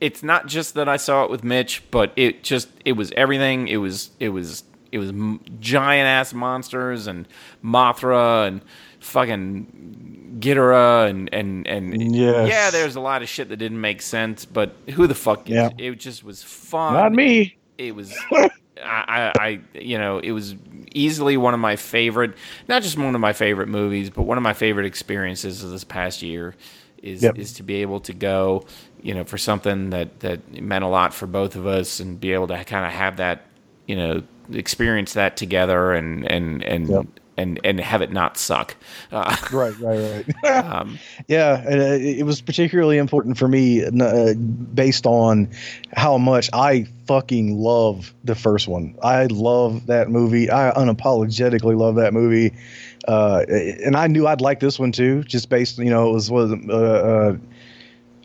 it's not just that I saw it with Mitch, but it just it was everything. It was it was it was giant ass monsters and Mothra and fucking Ghidorah and and and Yes. yeah, there's a lot of shit that didn't make sense. But who the fuck? Yeah. It just was fun. Not me. It was. I, I, I, you know, it was easily one of my favorite, not just one of my favorite movies, but one of my favorite experiences of this past year is Yep. is to be able to go, you know, for something that that meant a lot for both of us, and be able to kind of have that, you know, experience that together, and and and. Yep. And, and have it not suck. Uh, Right, right, right. *laughs* *laughs* um, Yeah, uh, it was particularly important for me uh, based on how much I fucking love the first one. I love that movie. I unapologetically love that movie, uh, and I knew I'd like this one too, just based. You know, it was was. Uh, uh,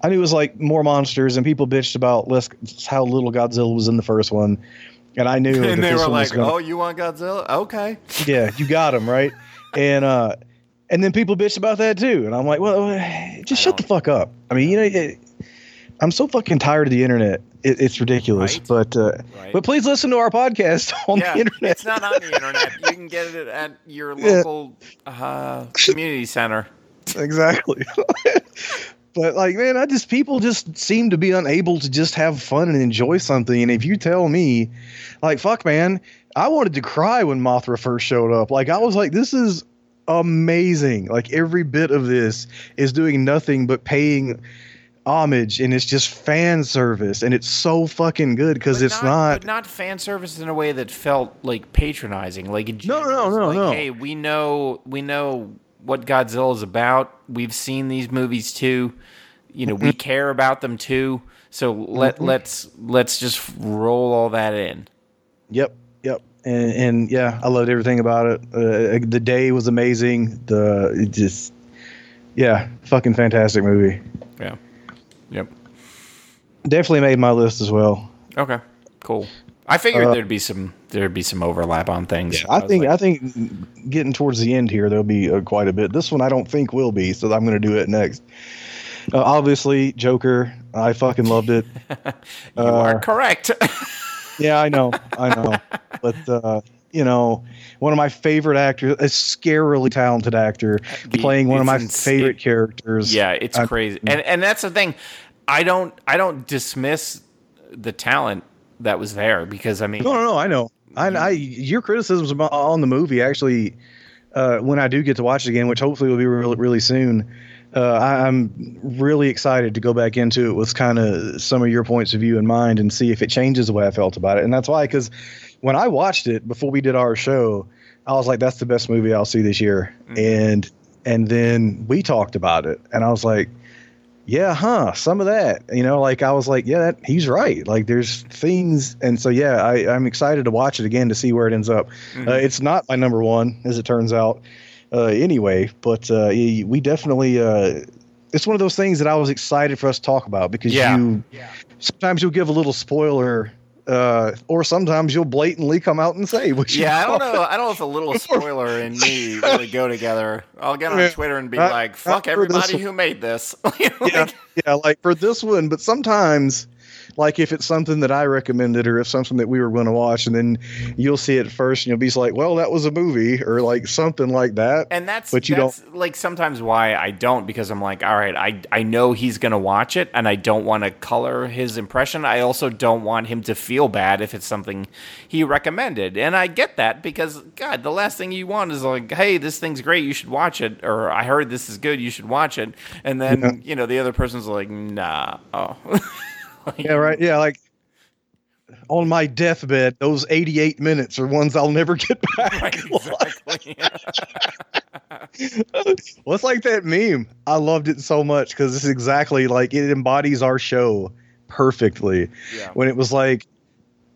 I knew it was like more monsters, and people bitched about less how little Godzilla was in the first one, and I knew. *laughs* and they were like, gonna- "Oh, you want Godzilla? Okay." yeah, you got him right. And uh, and then people bitch about that too, and I'm like, well, just I shut the fuck up. I mean, you know, it, I'm so fucking tired of the internet. It, it's ridiculous. Right. But uh, Right. but please listen to our podcast *laughs* on yeah, the internet. it's not on the internet. You can get it at your Yeah. local uh, community center. exactly. *laughs* but like, man, I just people just seem to be unable to just have fun and enjoy something. And if you tell me, like, fuck, man, I wanted to cry when Mothra first showed up. Like, I was like, this is amazing. Like, every bit of this is doing nothing but paying homage, and it's just fan service, and it's so fucking good because it's not. but not fan service in a way that felt like patronizing. Like No, no, no, like, no. Hey, we know we know what Godzilla is about. We've seen these movies too. You know, Mm-hmm. we *clears throat* care about them too. So let let's let's just roll all that in. Yep, yep, and, and yeah, I loved everything about it. Uh, the day was amazing. The it just, yeah, fucking fantastic movie. Yeah. Yep. Definitely made my list as well. Okay. Cool. I figured Uh, there'd be some there'd be some overlap on things. I was think like, I think getting towards the end here there'll be uh, quite a bit. This one I don't think will be, so I'm going to do it next. Uh, obviously, Joker. I fucking loved it. *laughs* you are uh, correct. *laughs* Yeah, I know, I know, but uh, you know, one of my favorite actors, a scarily talented actor, playing one of my ins- favorite it- characters. Yeah, it's I'm- crazy, and and that's the thing. I don't I don't dismiss the talent that was there because I mean, No, no, no. I know. I, I your criticisms about, on the movie actually, uh, when I do get to watch it again, which hopefully will be really, really soon. Uh, I, I'm really excited to go back into it with kind of some of your points of view in mind and see if it changes the way I felt about it. And that's why, because when I watched it before we did our show, I was like, "That's the best movie I'll see this year." And and then we talked about it, and I was like, yeah, huh, some of that. You know, like I was like, yeah, that, he's right. Like there's things, and so yeah, I, I'm excited to watch it again to see where it ends up. Uh, it's not my number one, as it turns out, uh, anyway. But uh, we definitely, uh, it's one of those things that I was excited for us to talk about because Yeah. you sometimes you'll give a little spoiler. Uh, or sometimes you'll blatantly come out and say you yeah, I don't know. I don't know if a little *laughs* spoiler and me really go together. I'll get on Yeah. Twitter and be Not- like, "Fuck everybody who made this." *laughs* yeah, Like, yeah, like for this one, but sometimes, like if it's something that I recommended or if something that we were going to watch, and then you'll see it first, and you'll be like, "Well, that was a movie," or like something like that. and that's But you that's like sometimes why I don't because I'm like, all right, I I know he's gonna watch it, and I don't want to color his impression. I also don't want him to feel bad if it's something he recommended, and I get that because God, the last thing you want is like, hey, this thing's great, you should watch it, or I heard this is good, you should watch it, and then Yeah. you know the other person's like, nah, oh, *laughs* yeah, right. Yeah, like on my deathbed, those 88 minutes are ones I'll never get *laughs* back. Right, *laughs* exactly. *laughs* well, it's like that meme. I loved it so much because it's exactly like it embodies our show perfectly. yeah. when it was like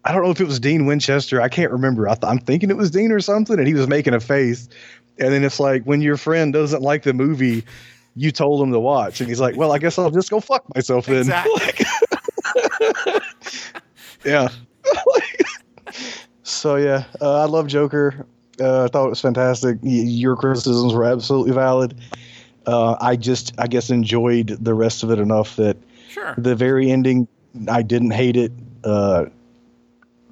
I don't know if it was Dean Winchester. I can't remember. I th- I'm thinking it was Dean or something, and he was making a face. And then it's like when your friend doesn't like the movie you told him to watch, and he's like, "Well, I guess I'll just go fuck myself then." Exactly. *laughs* yeah. so yeah, uh, I love Joker. Uh, I thought it was fantastic. Y- your criticisms were absolutely valid. Uh, I just, I guess, enjoyed the rest of it enough that Sure. The very ending, I didn't hate it, uh,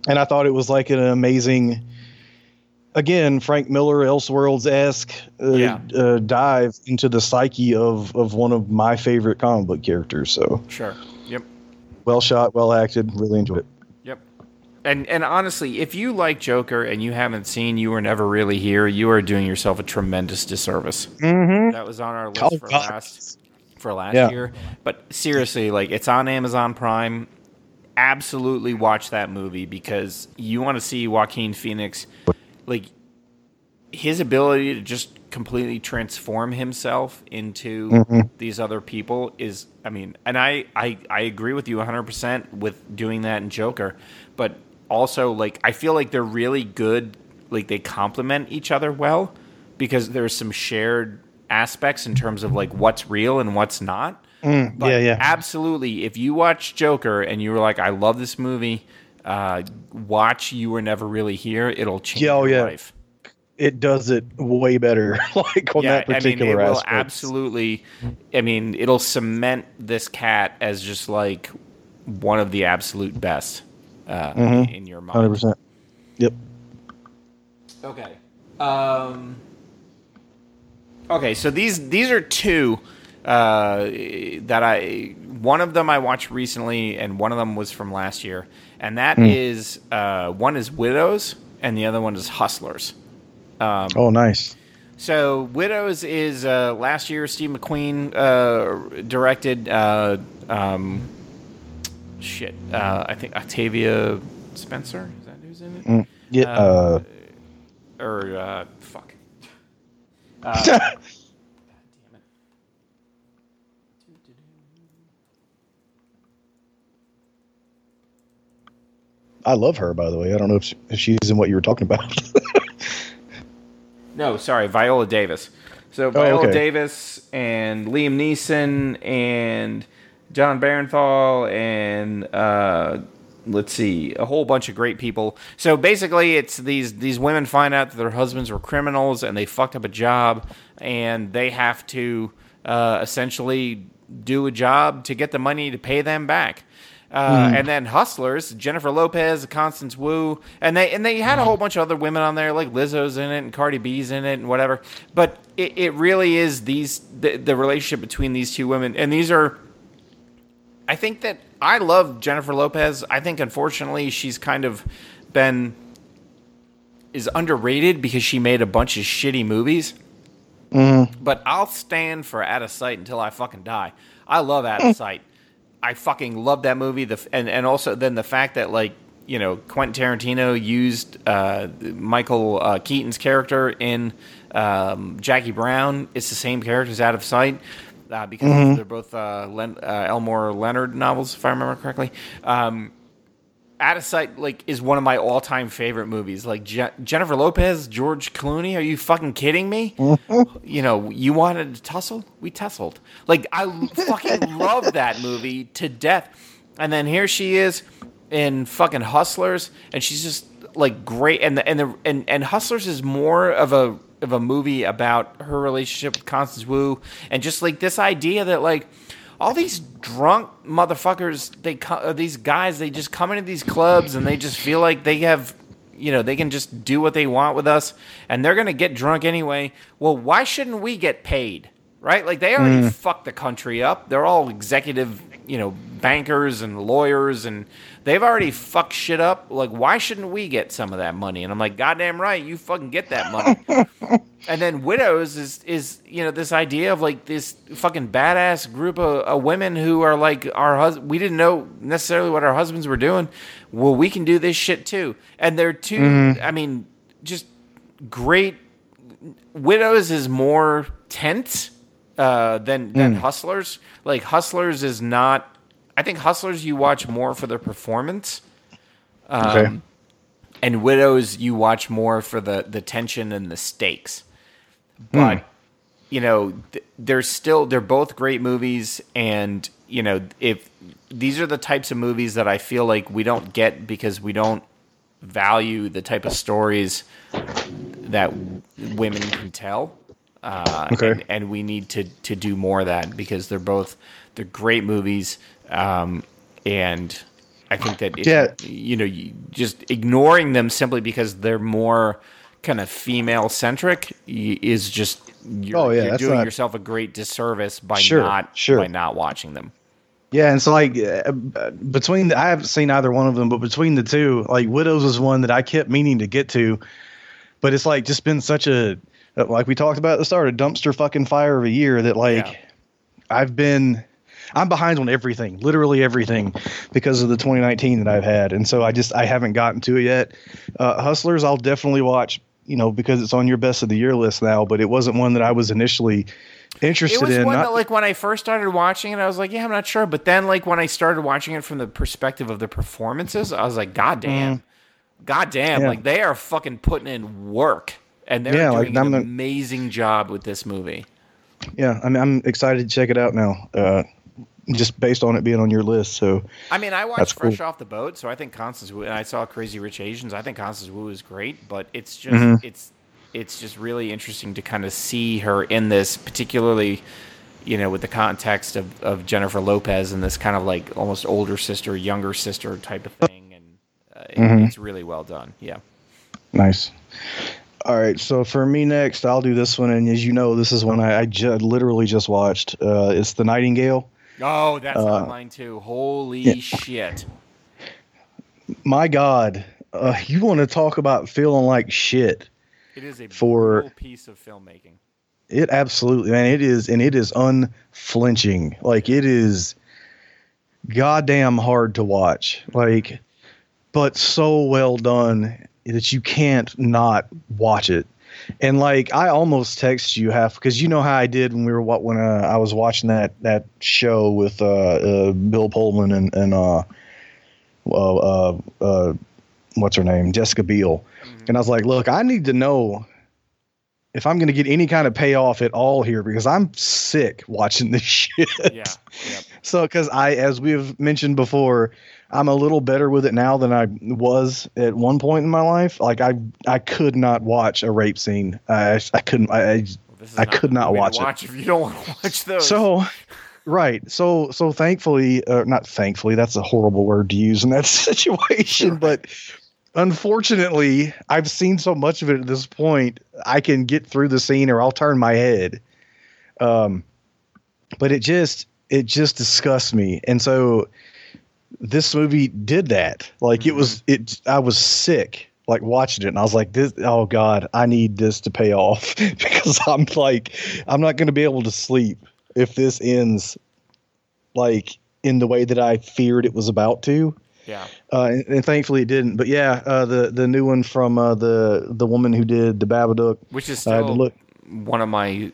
and I thought it was like an amazing. Again, Frank Miller, Elseworlds esque uh, Yeah. uh, dive into the psyche of, of one of my favorite comic book characters. So Sure. Yep. well shot, well acted, really enjoyed it. Yep. And and honestly, if you like Joker and you haven't seen You Were Never Really Here, you are doing yourself a tremendous disservice. Mm-hmm. That was on our list Oh, for God. last for last Yeah. year. But seriously, like it's on Amazon Prime. Absolutely watch that movie because you want to see Joaquin Phoenix like his ability to just completely transform himself into Mm-hmm. these other people is I mean, and I, I I agree with you 100% with doing that in Joker, but also like I feel like they're really good like they complement each other well because there's some shared aspects in terms of like what's real and what's not. Mm, But yeah, yeah. absolutely. If you watch Joker and you were like, I love this movie, uh, watch You Were Never Really Here. It'll change Yeah, oh, your yeah. life. It does it way better, *laughs* like on that particular I mean, it will absolutely. I mean, it'll cement this cat as just like one of the absolute best uh, Mhm. in your mind Hundred mind. percent. Yep. Okay. Um, okay, so these these are two uh, that I one of them I watched recently, and one of them was from last year, and that is uh, one is Widows, and the other one is Hustlers. Um, Oh, nice. So, Widows is uh, last year. Steve McQueen uh, directed. Uh, um, shit, uh, I think Octavia Spencer is that who's in it? Mm, yeah. Uh, Uh, Or uh, fuck. Uh, *laughs* God damn it. I love her, by the way. I don't know if, she, if she's in what you were talking about. *laughs* No, sorry, Viola Davis. So Viola Oh, okay. Davis and Liam Neeson and Jon Bernthal and uh, let's see, a whole bunch of great people. So basically, it's these these women find out that their husbands were criminals and they fucked up a job, and they have to uh, essentially do a job to get the money to pay them back. Uh, And then Hustlers, Jennifer Lopez, Constance Wu, and they and they had a whole bunch of other women on there, like Lizzo's in it and Cardi B's in it and whatever. But it, it really is these the, the relationship between these two women, and these are. I think that I love Jennifer Lopez. I think unfortunately she's kind of been is underrated because she made a bunch of shitty movies. But I'll stand for Out of Sight until I fucking die. I love Out of *laughs* Sight. I fucking love that movie. The and and also then the fact that like you know Quentin Tarantino used uh, Michael uh, Keaton's character in um, Jackie Brown. It's the same character as Out of Sight. Uh, because they're both uh, Len- uh, Elmore Leonard novels, if I remember correctly. Um, out of Sight like is one of my all time favorite movies. Like Je- Jennifer Lopez, George Clooney. Are you fucking kidding me? *laughs* you know, you wanted to tussle, we tussled. Like I fucking *laughs* love that movie to death. And then here she is in fucking Hustlers, and she's just like great. And the, and the and and Hustlers is more of a of a movie about her relationship with Constance Wu, and just like this idea that like all these drunk motherfuckers they co- uh, these guys they just come into these clubs and they just feel like they have you know they can just do what they want with us and they're gonna get drunk anyway. Well why shouldn't we get paid right? Like they already fucked the country up. They're all executive you know bankers and lawyers and they've already fucked shit up. Like why shouldn't we get some of that money? And i'm like goddamn right you fucking get that money. *laughs* And then widows is is you know this idea of like this fucking badass group of, of women who are like our hus- we didn't know necessarily what our husbands were doing. Well we can do this shit too. And they're 2 i mean just great widows is more tense uh, than than hustlers. Like hustlers is not i think hustlers you watch more for their performance okay. and widows you watch more for the the tension and the stakes but you know th- they're still they're both great movies and you know if these are the types of movies that i feel like we don't get because we don't value the type of stories that women can tell uh, Okay. and, and we need to to do more of that because they're both they're great movies, um, and I think that it, Yeah. you know you, just ignoring them simply because they're more kind of female centric is just you're, Oh, yeah, you're doing not- yourself a great disservice by Sure, not sure. by not watching them. Yeah, and so like uh, between the, I haven't seen either one of them, but between the two, like Widows was one that I kept meaning to get to, but it's like just been such a like we talked about at the start, a dumpster fucking fire of a year that like Yeah. I've been I'm behind on everything, literally everything, because of the 2019 that I've had, and so I just I haven't gotten to it yet. Uh, Hustlers, I'll definitely watch, you know, because it's on your best of the year list now, but it wasn't one that I was initially interested It was in. one not- that, like, when I first started watching it, I was like, yeah, I'm not sure. But then, like, when I started watching it from the perspective of the performances, I was like, God damn. God damn. Mm. Yeah. Like, they are fucking putting in work. And they're Yeah, like, doing an I'm a- amazing job with this movie. yeah, I'm I'm excited to check it out now. Uh, just based on it being on your list. So I mean, I watched Fresh cool. Off the Boat, so I think Constance Wu, and I saw Crazy Rich Asians. I think Constance Wu is great, but it's just Mm-hmm. it's it's just really interesting to kind of see her in this, particularly, you know, with the context of, of Jennifer Lopez and this kind of like almost older sister, younger sister type of thing, and uh, it- Mm-hmm. it's really well done. Yeah. nice. All right, so for me next, I'll do this one, and as you know, this is one I, I ju- literally just watched. Uh, it's the Nightingale. Oh, that's Uh, on mine too. Holy shit! My God, uh, you want to talk about feeling like shit? It is a For- piece of filmmaking. It absolutely, man. It is, and it is unflinching. Like it is, goddamn hard to watch. Like, but so well done that you can't not watch it. And like, I almost text you half because you know how I did when we were what when uh, I was watching that that show with uh, uh, Bill Pullman and and uh, uh, uh, uh, what's her name, Jessica Biel. And I was like, look, I need to know if I'm going to get any kind of payoff at all here because I'm sick watching this *laughs* shit. Yeah. Yep. So, because I, as we've mentioned before, I'm a little better with it now than I was at one point in my life. Like I, I could not watch a rape scene. I, I couldn't. I, I This I could not to watch it. watch if you don't want to watch those. so, right. So, so thankfully, uh, not thankfully, that's a horrible word to use in that *laughs* situation, but unfortunately, I've seen so much of it at this point, I can get through the scene or I'll turn my head. Um, but it just, it just disgusts me. And so this movie did that. Like it was, it, I was sick like watching it and I was like, this, oh God, I need this to pay off *laughs* because I'm like, I'm not going to be able to sleep if this ends like in the way that I feared it was about to. yeah. Uh, and, and thankfully it didn't. But yeah, uh, the the new one from uh, the the woman who did the Babadook. which is I had to still look- one of my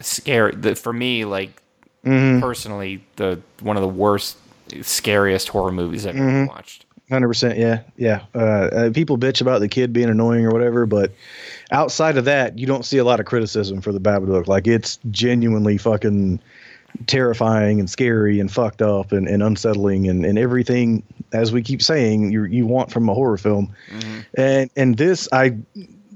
scary. The, for me, like Mm-hmm. personally, the one of the worst, scariest horror movies I've Mm-hmm. ever watched. Hundred percent, yeah, yeah. Uh, uh, people bitch about the kid being annoying or whatever, but outside of that, you don't see a lot of criticism for the Babadook. Like it's genuinely fucking terrifying and scary and fucked up and, and unsettling and, and everything, as we keep saying, you you want from a horror film. And and this I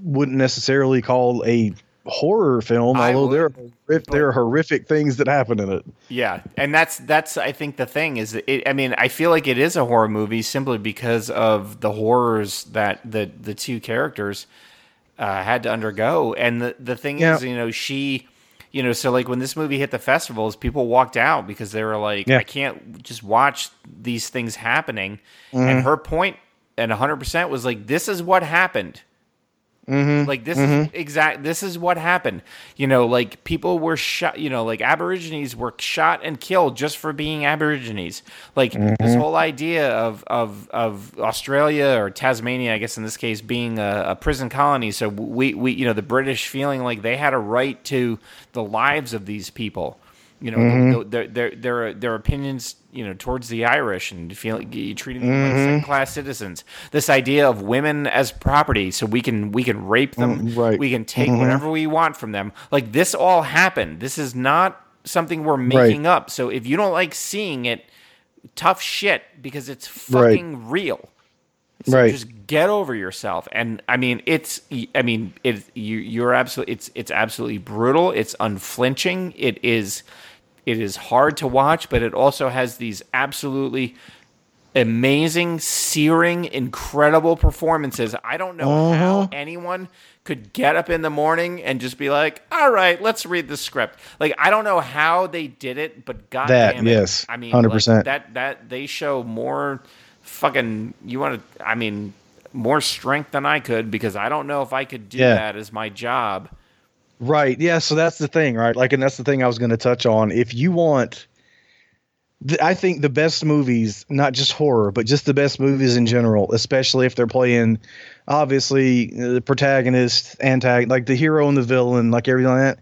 wouldn't necessarily call a horror film, I although there are horrific, there are horrific things that happen in it. Yeah, and that's that's I think the thing is, that it, I mean, I feel like it is a horror movie simply because of the horrors that the the two characters uh, had to undergo, and the the thing Yeah. is, you know, she. You know, so like when this movie hit the festivals, people walked out because they were like, Yeah. I can't just watch these things happening. Mm-hmm. And her point, and 100% was like, this is what happened. Mm-hmm. Like this is exact. This is what happened. You know, like people were shot. You know, like Aborigines were shot and killed just for being Aborigines. Like this whole idea of of of Australia or Tasmania, I guess in this case, being a, a prison colony. So we we you know the British feeling like they had a right to the lives of these people. You know, mm-hmm. their, their their their opinions. You know, towards the Irish and feeling treating them like mm-hmm. second class citizens. This idea of women as property, so we can we can rape them, Mm, right. we can take mm-hmm. whatever we want from them. Like this all happened. This is not something we're making up. So if you don't like seeing it, tough shit because it's Right. fucking real. So Right. just get over yourself. And I mean, it's I mean, it you you're absolutely it's it's absolutely brutal. It's unflinching. It is it is hard to watch, but it also has these absolutely amazing, searing, incredible performances. I don't know uh-huh. how anyone could get up in the morning and just be like, "All right, let's read the script." Like I don't know how they did it, but god That, damn it. yes, I mean, 100%. that that they show more fucking you want to I mean, more strength than I could because I don't know if I could do Yeah. that as my job. Right. Yeah. So that's the thing, right? Like, and that's the thing I was going to touch on. If you want, th- I think the best movies, not just horror, but just the best movies in general, especially if they're playing, obviously, uh, the protagonist, antagonist, like the hero and the villain, like everything like that.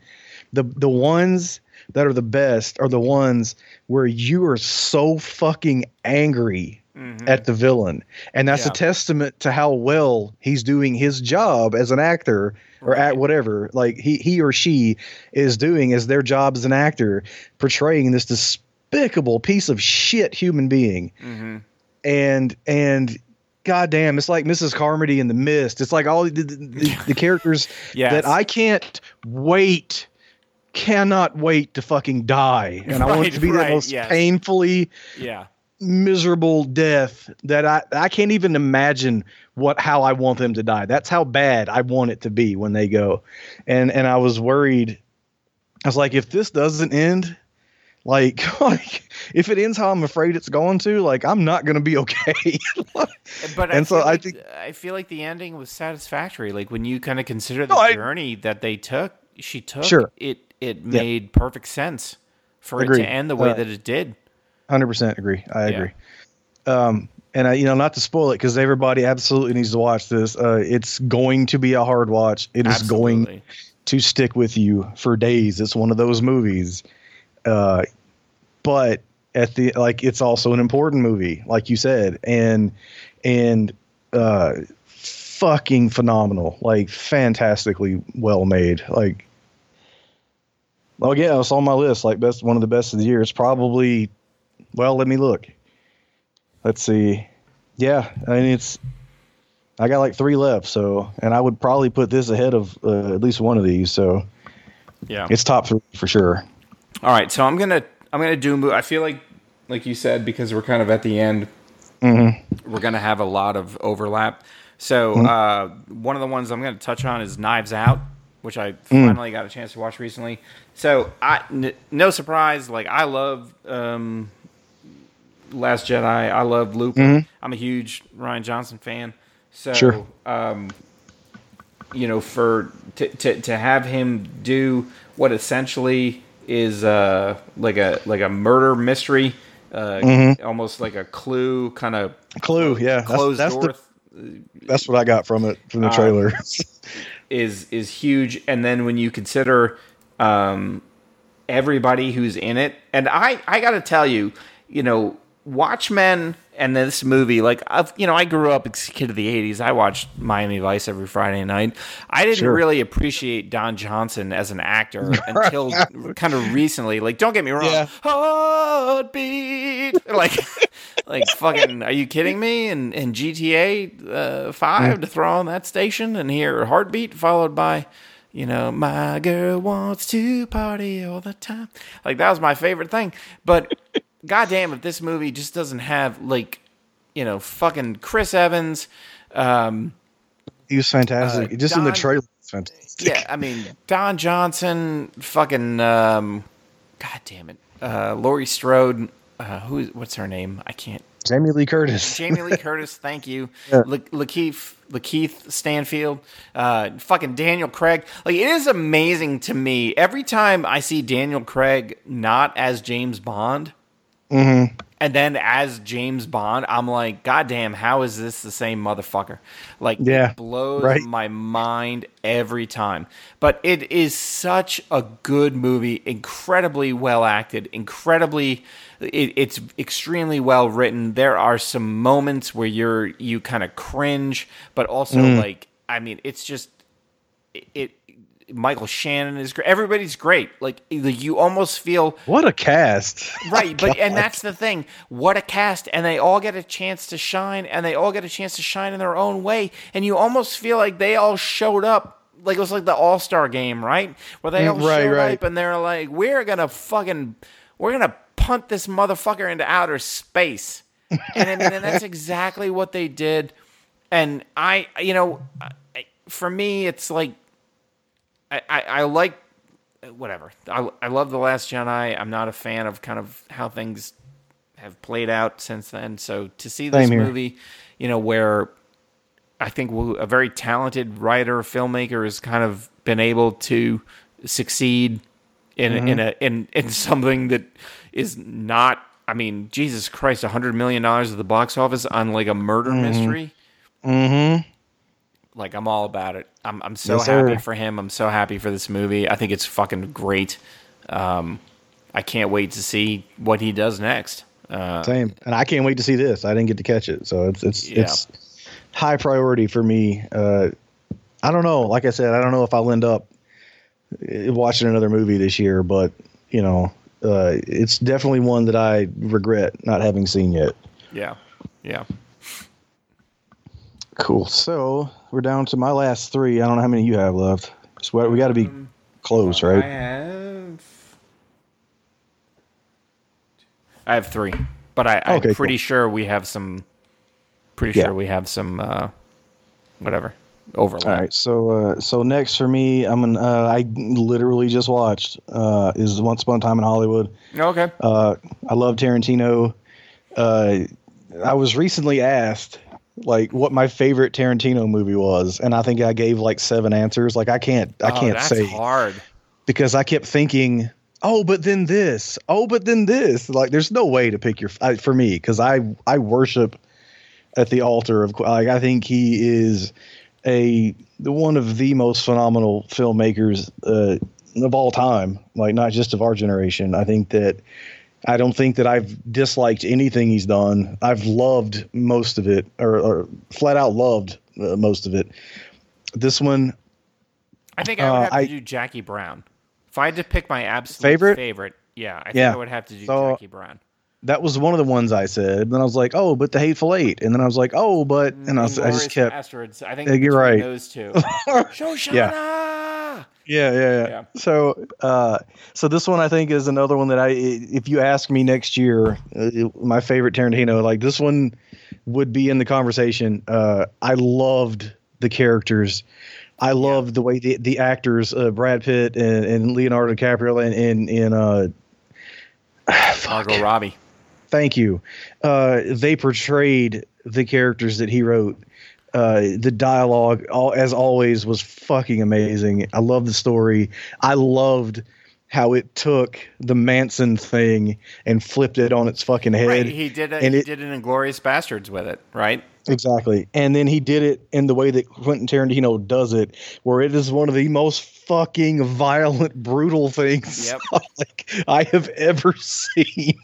The the ones that are the best are the ones where you are so fucking angry at the villain, and that's Yeah. a testament to how well he's doing his job as an actor or Right. at whatever like he he or she is doing as their job as an actor portraying this despicable piece of shit human being Mm-hmm. and and goddamn it's like mrs carmody in the mist it's like all the, the, the, *laughs* characters Yes. that i can't wait cannot wait to fucking die and i want it to be right, the most yes. painfully Yeah. Miserable death that I I can't even imagine what how I want them to die. That's how bad I want it to be when they go. And and I was worried. I was like, if this doesn't end, like, *laughs* like if it ends how I'm afraid it's going to, like I'm not gonna be okay. *laughs* But And I so I like, think- I feel like the ending was satisfactory. Like when you kind of consider the No, I- journey that they took, she took, Sure. it it Yeah. made perfect sense for it to end the way Uh, that it did. Hundred percent agree. I Yeah. agree. Um, and I, you know, not to spoil it because everybody absolutely needs to watch this. Uh, it's going to be a hard watch. It is going to stick with you for days. It's one of those movies. Uh, but at the like, it's also an important movie, like you said, and and uh, fucking phenomenal, like fantastically well made. Like, well, yeah, it's on my list. Like, best one of the best of the year. It's probably, well, let me look. Let's see. Yeah, I mean it's. I got like three left, so and I would probably put this ahead of uh, at least one of these. So Yeah. it's top three for sure. All right, so I'm gonna I'm gonna do. I feel like, like you said, because we're kind of at the end, Mm-hmm. we're gonna have a lot of overlap. So uh, one of the ones I'm gonna touch on is Knives Out, which I Mm. finally got a chance to watch recently. So I, n- no surprise, like I love um, Last Jedi. I love Looper. I'm a huge Rian Johnson fan. So Mm-hmm. Sure. um, you know, for to, to to have him do what essentially is uh like a like a murder mystery, uh, mm-hmm. almost like a clue kind of Clue, yeah, that's, closed that's door the that's what I got from it from Uh, the trailer. *laughs* is is huge. And then when you consider um, everybody who's in it, and I I got to tell you, you know, Watchmen and this movie, like I've you know, I grew up as a kid of the '80s. I watched Miami Vice every Friday night. I didn't Sure. really appreciate Don Johnson as an actor *laughs* until kind of recently. Like, don't get me wrong, Yeah. heartbeat, *laughs* like. Like fucking, are you kidding me? And and GTA uh, five to throw on that station and hear heartbeat followed by, you know, my girl wants to party all the time. Like that was my favorite thing. But goddamn, if this movie just doesn't have like, you know, fucking Chris Evans, um, he was fantastic. Uh, Just in the trailer, fantastic. yeah, I mean Don Johnson, fucking, um, god damn it, uh, Laurie Strode, uh, who is what's her name? I can't. Jamie Lee Curtis. *laughs* Jamie Lee Curtis, thank you. *laughs* Yeah. La- Lakeith, Lakeith Stanfield, uh, fucking Daniel Craig. Like it is amazing to me every time I see Daniel Craig not as James Bond, Mm-hmm. and then as James Bond, I'm like, God damn, how is this the same motherfucker? Like, Yeah, it blows right. my mind every time. But it is such a good movie, incredibly well acted, incredibly. It, it's extremely well written. There are some moments where you're you kind of cringe, but also Mm. like, I mean, it's just it, it Michael Shannon is great. Everybody's great. Like you almost feel What a cast. *laughs* right, but and that's the thing. What a cast, and they all get a chance to shine, and they all get a chance to shine in their own way, and you almost feel like they all showed up. Like it was like the All Star game, right? Where they all Mm, right, showed right. up and they're like, "We're gonna fucking, we're gonna punt this motherfucker into outer space," and I mean, and that's *laughs* exactly what they did. And I, you know, for me, it's like I, I, I like whatever. I, I love the Last Jedi. I'm not a fan of kind of how things have played out since then. So to see this movie, you know, where I think a very talented writer filmmaker has kind of been able to succeed in Mm-hmm. in a in in something that is not. I mean, Jesus Christ, a hundred million dollars at the box office on like a murder mystery. Mm-hmm. Like I'm all about it. I'm I'm so Yes, happy sir. for him. I'm so happy for this movie. I think it's fucking great. Um, I can't wait to see what he does next. Uh, Same. And I can't wait to see this. I didn't get to catch it, so it's it's Yeah. it's high priority for me. Uh, I don't know. Like I said, I don't know if I'll end up uh, watching another movie this year, but you know, uh, it's definitely one that I regret not having seen yet. yeah, yeah. Cool. So we're down to my last three. I don't know how many you have left. So we- got to be close, right? I have. I have three, but I, I'm Okay, pretty cool. sure we have some. Pretty Yeah. sure we have some. Uh, whatever overlap. All right. So uh, so next for me, I'm an, uh, I literally just watched uh, is Once Upon a Time in Hollywood. Okay. Uh, I love Tarantino. Uh, I was recently asked like what my favorite Tarantino movie was, and I think I gave like seven answers. Like I can't I Oh, can't that's say hard. because I kept thinking, oh, but then this, oh, but then this. Like there's no way to pick your I, for me because I I worship at the altar of like I think he is a one of the most phenomenal filmmakers uh, of all time. Like not just of our generation. I think that. I don't think that I've disliked anything he's done. I've loved most of it, or, or flat out loved uh, most of it. This one, I think I would Uh, have to I- do Jackie Brown. If I had to pick my absolute Favorite? favorite, yeah, I think Yeah. I would have to do So- Jackie Brown. that was one of the ones I said. Then I was like, oh, but the Hateful Eight, and then I was like, oh, but, and I, was, I just kept, Bastards. I think you're right. Those two. *laughs* Shoshana. yeah, yeah, yeah. Yeah. So, uh, so this one I think is another one that I, if you ask me next year, uh, my favorite Tarantino, like this one would be in the conversation. Uh, I loved the characters. I loved the way the, the actors, uh, Brad Pitt and, and Leonardo DiCaprio, and and, and uh, *sighs* Margot Robbie. Thank you. Uh, they portrayed the characters that he wrote. Uh, the dialogue, all, as always, was fucking amazing. I love the story. I loved how it took the Manson thing and flipped it on its fucking head. Right. He did. it. and he it- did an Inglourious Basterds with it. Right. Exactly. And then he did it in the way that Quentin Tarantino does it, where it is one of the most fucking violent, brutal things Yep. *laughs* like I have ever seen.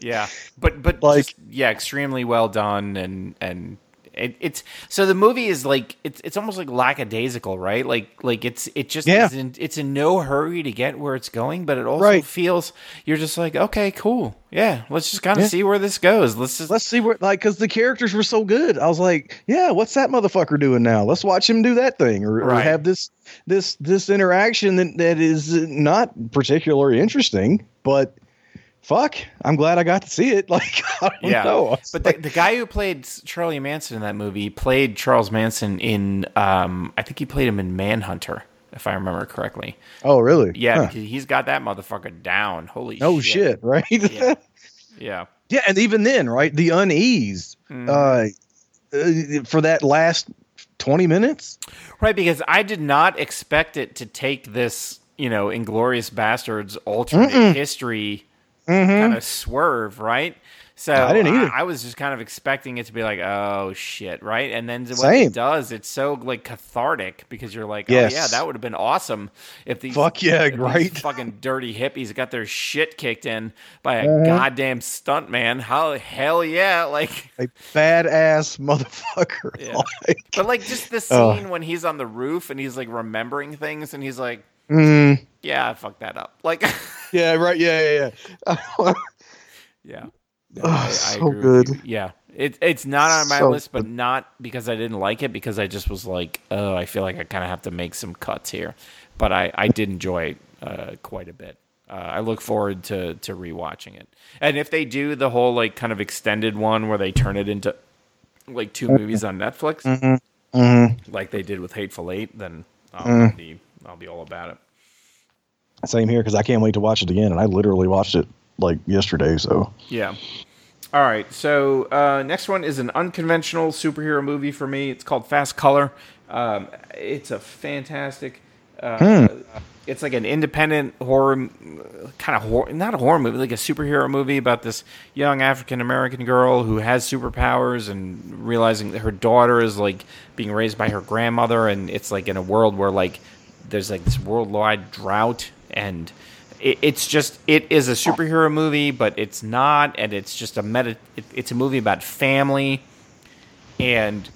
Yeah. But but Like- just, yeah, extremely well done and and. It, it's so the movie is like it's it's almost like lackadaisical, right? Like like it's it just Yeah. in, it's in no hurry to get where it's going, but it also Right. feels you're just like okay, cool, yeah, let's just kind of Yeah. see where this goes. Let's just Let's see what like because the characters were so good. I was like, yeah, what's that motherfucker doing now? Let's watch him do that thing or, or have this this this interaction that, that is not particularly interesting, but fuck, I'm glad I got to see it. *laughs* Like, I don't yeah. know. But the, the guy who played Charlie Manson in that movie played Charles Manson in, um, I think he played him in Mindhunter, if I remember correctly. oh, really? Yeah, Huh. he's got that motherfucker down. Holy No shit. shit, *laughs* right? Yeah. *laughs* Yeah. Yeah, and even then, right? The unease Mhm. uh, uh, for that last twenty minutes. Right, because I did not expect it to take this, you know, Inglourious Basterds alternate history Mm-hmm. kind of swerve, right? So I didn't either. I, was just kind of expecting it to be like, oh shit, right? And then what Same. it does, it's so like cathartic because you're like, Yes. oh yeah, that would have been awesome if these Fuck yeah, right. fucking dirty hippies got their shit kicked in by a Uh-huh. goddamn stunt man. How hell yeah, *laughs* like. A badass motherfucker. Yeah. *laughs* Like, But like just the Oh. scene when he's on the roof and he's like remembering things and he's like, mm, yeah, I fucked that up. Like, *laughs* yeah, right. Yeah, yeah, yeah. yeah. *laughs* No, Oh, so agree good. Yeah, it, it's not on my So list, but not because I didn't like it. Because I just was like, oh, I feel like I kind of have to make some cuts here. But I, I did enjoy it uh, quite a bit. Uh, I look forward to to rewatching it. And if they do the whole like kind of extended one where they turn it into like two movies on Netflix, Mm-hmm. like they did with Hateful Eight, then I'll be I'll be all about it. Same here because I can't wait to watch it again, and I literally watched it like yesterday. So Yeah. All right. So uh, next one is an unconventional superhero movie for me. It's called Fast Color. Um, it's a fantastic. Uh, It's like an independent horror, kind of horror, not a horror movie, like a superhero movie about this young African American girl who has superpowers and realizing that her daughter is like being raised by her grandmother, and it's like in a world where like there's like this worldwide drought and it, it's just it is a superhero movie but it's not and it's just a meta it, it's a movie about family and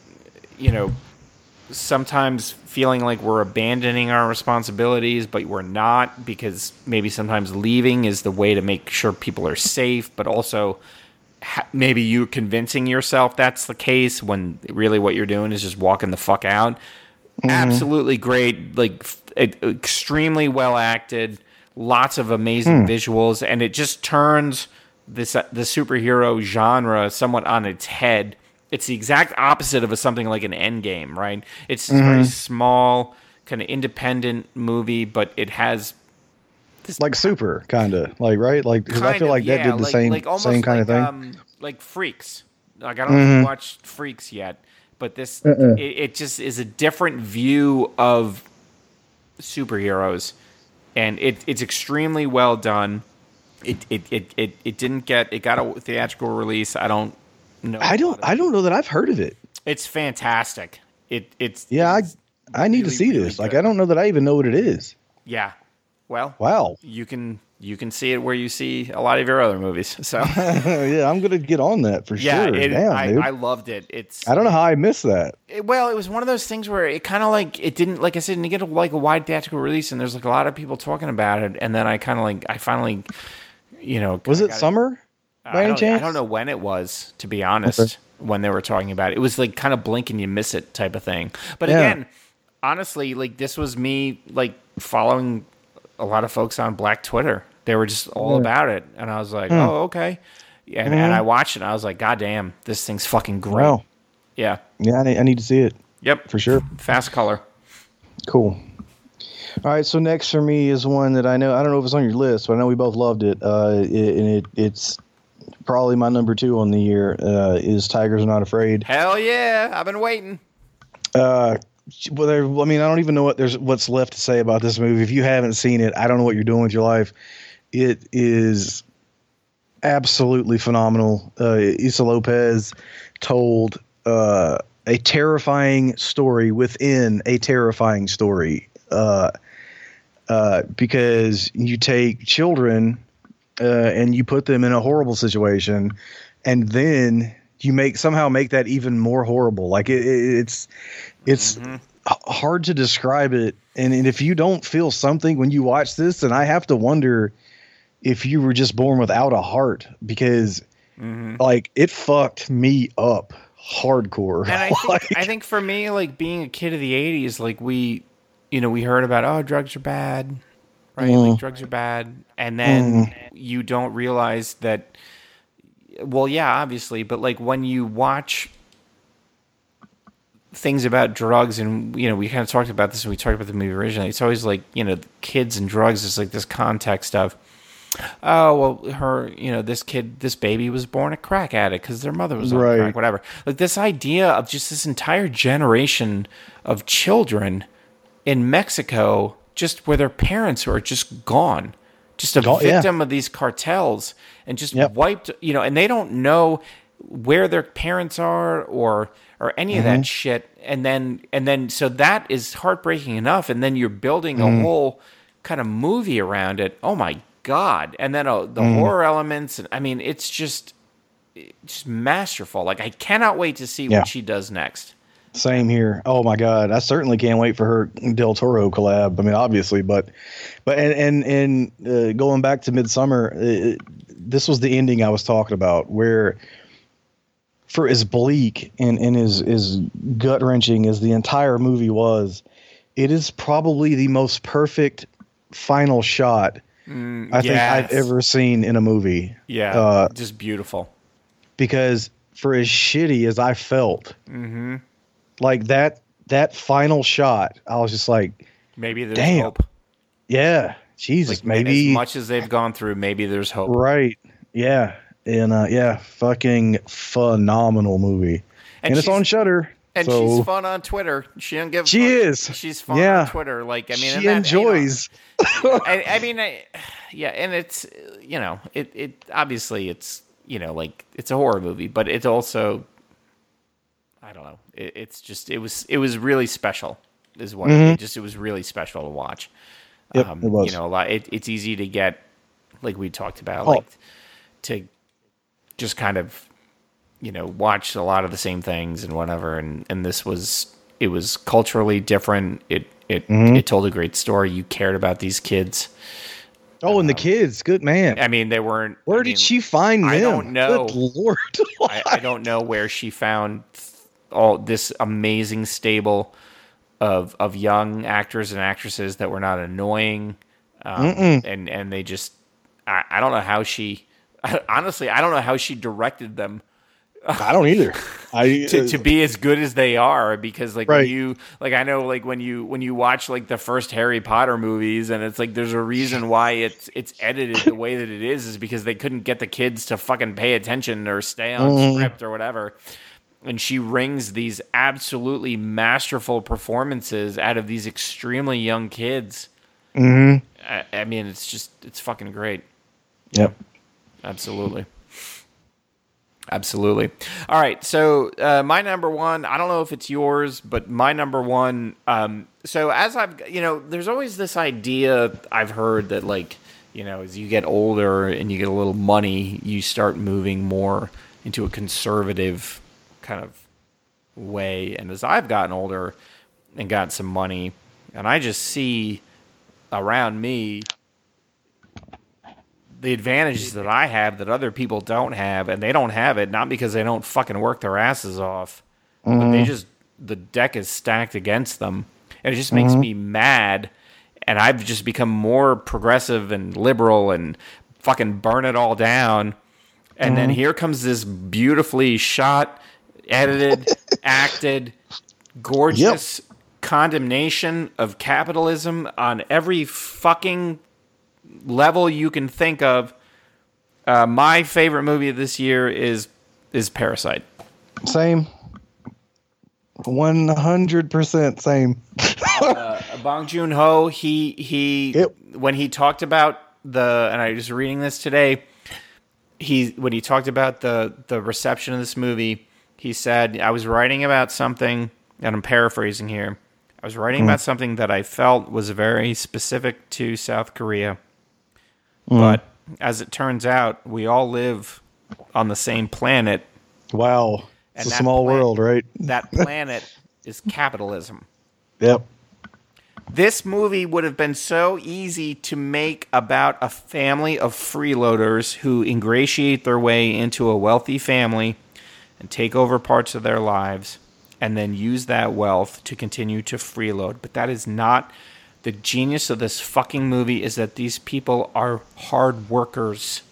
you know sometimes feeling like we're abandoning our responsibilities but we're not because maybe sometimes leaving is the way to make sure people are safe but also maybe you convincing yourself that's the case when really what you're doing is just walking the fuck out. Mm-hmm. Absolutely great like extremely well acted lots of amazing visuals and it just turns this uh, the superhero genre somewhat on its head. It's the exact opposite of a, something like an endgame right? It's a very small kind of independent movie but it has like super kind of like right? Like because I feel of, like that yeah, did the like- same like same kind of thing. Um, like Freaks. Like I don't you watched Freaks yet, but this it, it just is a different view of superheroes, and it it's extremely well done. It it, it, it it didn't get it got a theatrical release. I don't know. I don't. I don't know that I've heard of it. It's fantastic. It it's Yeah, I it's I need to see really this. Like. I don't know that I even know what it is. yeah. Well, Wow. you can you can see it where you see a lot of your other movies. *laughs* So *laughs* yeah, I'm gonna get on that for yeah, sure. it, Damn, I. I loved it. It's I don't know how I missed that. It- well, it was one of those things where it kind of like it didn't, like I said, didn't get a, like a wide theatrical release, and there's like a lot of people talking about it, and then I kind of like I finally, you know, Was it summer? I by any don't, I don't know when it was, to be honest, Okay. when they were talking about it. It was like kind of blink and you miss it type of thing. But Yeah. again, honestly, like this was me like following a lot of folks on Black Twitter. They were just all about it, and I was like, Hmm. oh okay. And, and I watched it, and I was like, God damn, this thing's fucking great. Wow. Yeah. Yeah, I need, I need to see it Yep. for sure. Fast color. Cool. All right, so next for me is one that I know I don't know if it's on your list, but I know we both loved it. Uh, it and it it's probably my number two on the year. Uh, is Tigers Are Not Afraid. Hell yeah! I've been waiting. Uh, well, there, I mean, I don't even know what there's what's left to say about this movie. If you haven't seen it, I don't know what you're doing with your life. It is absolutely phenomenal. Uh, Issa Lopez told uh, a terrifying story within a terrifying story. Uh, uh, because you take children uh, and you put them in a horrible situation, and then you make somehow make that even more horrible. Like it, it, it's it's h- hard to describe it, and, and if you don't feel something when you watch this, then I have to wonder if you were just born without a heart because mm-hmm. like it fucked me up hardcore. And I *laughs* think Like, I think for me, like being a kid of the '80s, like we, you know, we heard about oh drugs are bad, right? Like mm-hmm. drugs are bad, and then mm-hmm. you don't realize that. Well, yeah, obviously, but like when you watch things about drugs and you know we kind of talked about this when we talked about the movie originally it's always like you know kids and drugs is like this context of oh well her you know this kid this baby was born a crack addict because their mother was on Right. crack whatever like this idea of just this entire generation of children in mexico just where their parents are just gone just a Oh, yeah. victim of these cartels and just Yep. wiped, you know, and they don't know where their parents are or or any of Mm-hmm. that shit. And then and then so that is heartbreaking enough. And then you're building Mm-hmm. a whole kind of movie around it. Oh my god! And then uh, the Mm-hmm. horror elements. And I mean, it's just just masterful. Like I cannot wait to see Yeah. what she does next. Same here. Oh my god, I certainly can't wait for her Del Toro collab. I mean, obviously, but but and and and uh, going back to Midsommar, uh, this was the ending I was talking about, where for as bleak and and as as gut wrenching as the entire movie was, it is probably the most perfect final shot I think I've ever seen in a movie. Yeah, Uh, just beautiful. because for as shitty as I felt, Mm-hmm. like that that final shot, I was just like, Maybe there's Damn. hope. yeah, Jesus, Like maybe as much as they've gone through, maybe there's hope. right, yeah, and uh, yeah, fucking phenomenal movie, and, it's on Shudder. And so she's fun on Twitter. She don't give. She fuck. is. She's fun Yeah. on Twitter. Like I mean, she that- enjoys. You know, *laughs* I, I mean, I, yeah, and it's you know, it it obviously it's you know like it's a horror movie, but it's also I don't know. It, it's just it was it was really special. Is what it, just it was really special to watch. Yep, um, it was. You know, a lot. It, it's easy to get, like we talked about, Oh. like to just kind of, you know, watched a lot of the same things and whatever. And and this was it was culturally different. It it Mm-hmm. it told a great story. You cared about these kids. Oh, and the kids, good man. I mean, they weren't. Where I did mean, she find them? I don't know. Good lord. *laughs* I, I don't know where she found all this amazing stable of of young actors and actresses that were not annoying, um, and and they just I, I don't know how she *laughs* honestly I don't know how she directed them I don't either. *laughs* I to, to be as good as they are because like when Right. you like I know like when you when you watch like the first Harry Potter movies and it's like there's a reason why it's it's edited the way that it is is because they couldn't get the kids to fucking pay attention or stay on Mm-hmm. script or whatever. And she wrings these absolutely masterful performances out of these extremely young kids. Mhm. I, I mean, it's just it's fucking great. Yep. Absolutely. Absolutely. All right. So, uh, my number one, I don't know if it's yours, but my number one. Um, so, as I've, you know, there's always this idea I've heard that, like, you know, as you get older and you get a little money, you start moving more into a conservative kind of way. And as I've gotten older and got some money, and I just see around me the advantages that I have that other people don't have, and they don't have it not because they don't fucking work their asses off, but they mm-hmm. just the deck is stacked against them, and it just makes mm-hmm. me mad. And I've just become more progressive and liberal and fucking burn it all down. And then mm-hmm. here comes this beautifully shot, edited, *laughs* acted, gorgeous condemnation of capitalism on every fucking level you can think of. Uh, my favorite movie of this year is is Parasite. Same. One hundred percent same. Bong Joon Ho, he he Yep. when he talked about the and I was reading this today, he when he talked about the the reception of this movie, he said I was writing about something and I'm paraphrasing here. I was writing about something that I felt was very specific to South Korea. Mm. But as it turns out, we all live on the same planet. Wow. It's a small world, right? That *laughs* planet is capitalism. Yep. This movie would have been so easy to make about a family of freeloaders who ingratiate their way into a wealthy family and take over parts of their lives and then use that wealth to continue to freeload. But that is not the genius of this fucking movie is that these people are hard workers.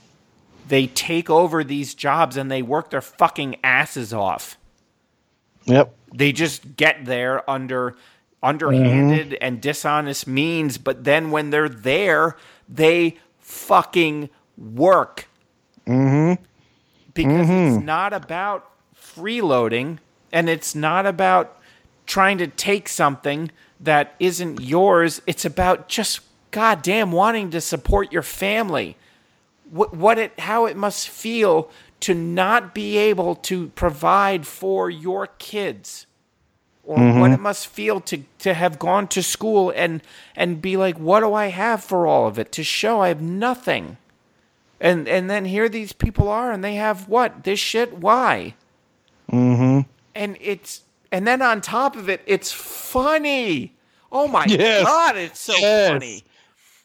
They take over these jobs and they work their fucking asses off Yep. they just get there under underhanded and dishonest means but then when they're there they fucking work mm-hmm. because it's not about freeloading and it's not about trying to take something that isn't yours it's about just goddamn wanting to support your family. What, what it, how it must feel to not be able to provide for your kids. Or what it must feel to to have gone to school and and be like what do i have for all of it? To show i have nothing. And and then here these people are and they have what? This shit? Why? Mm-hmm. and it's and then on top of it it's funny oh my Yes. god it's so Yes. funny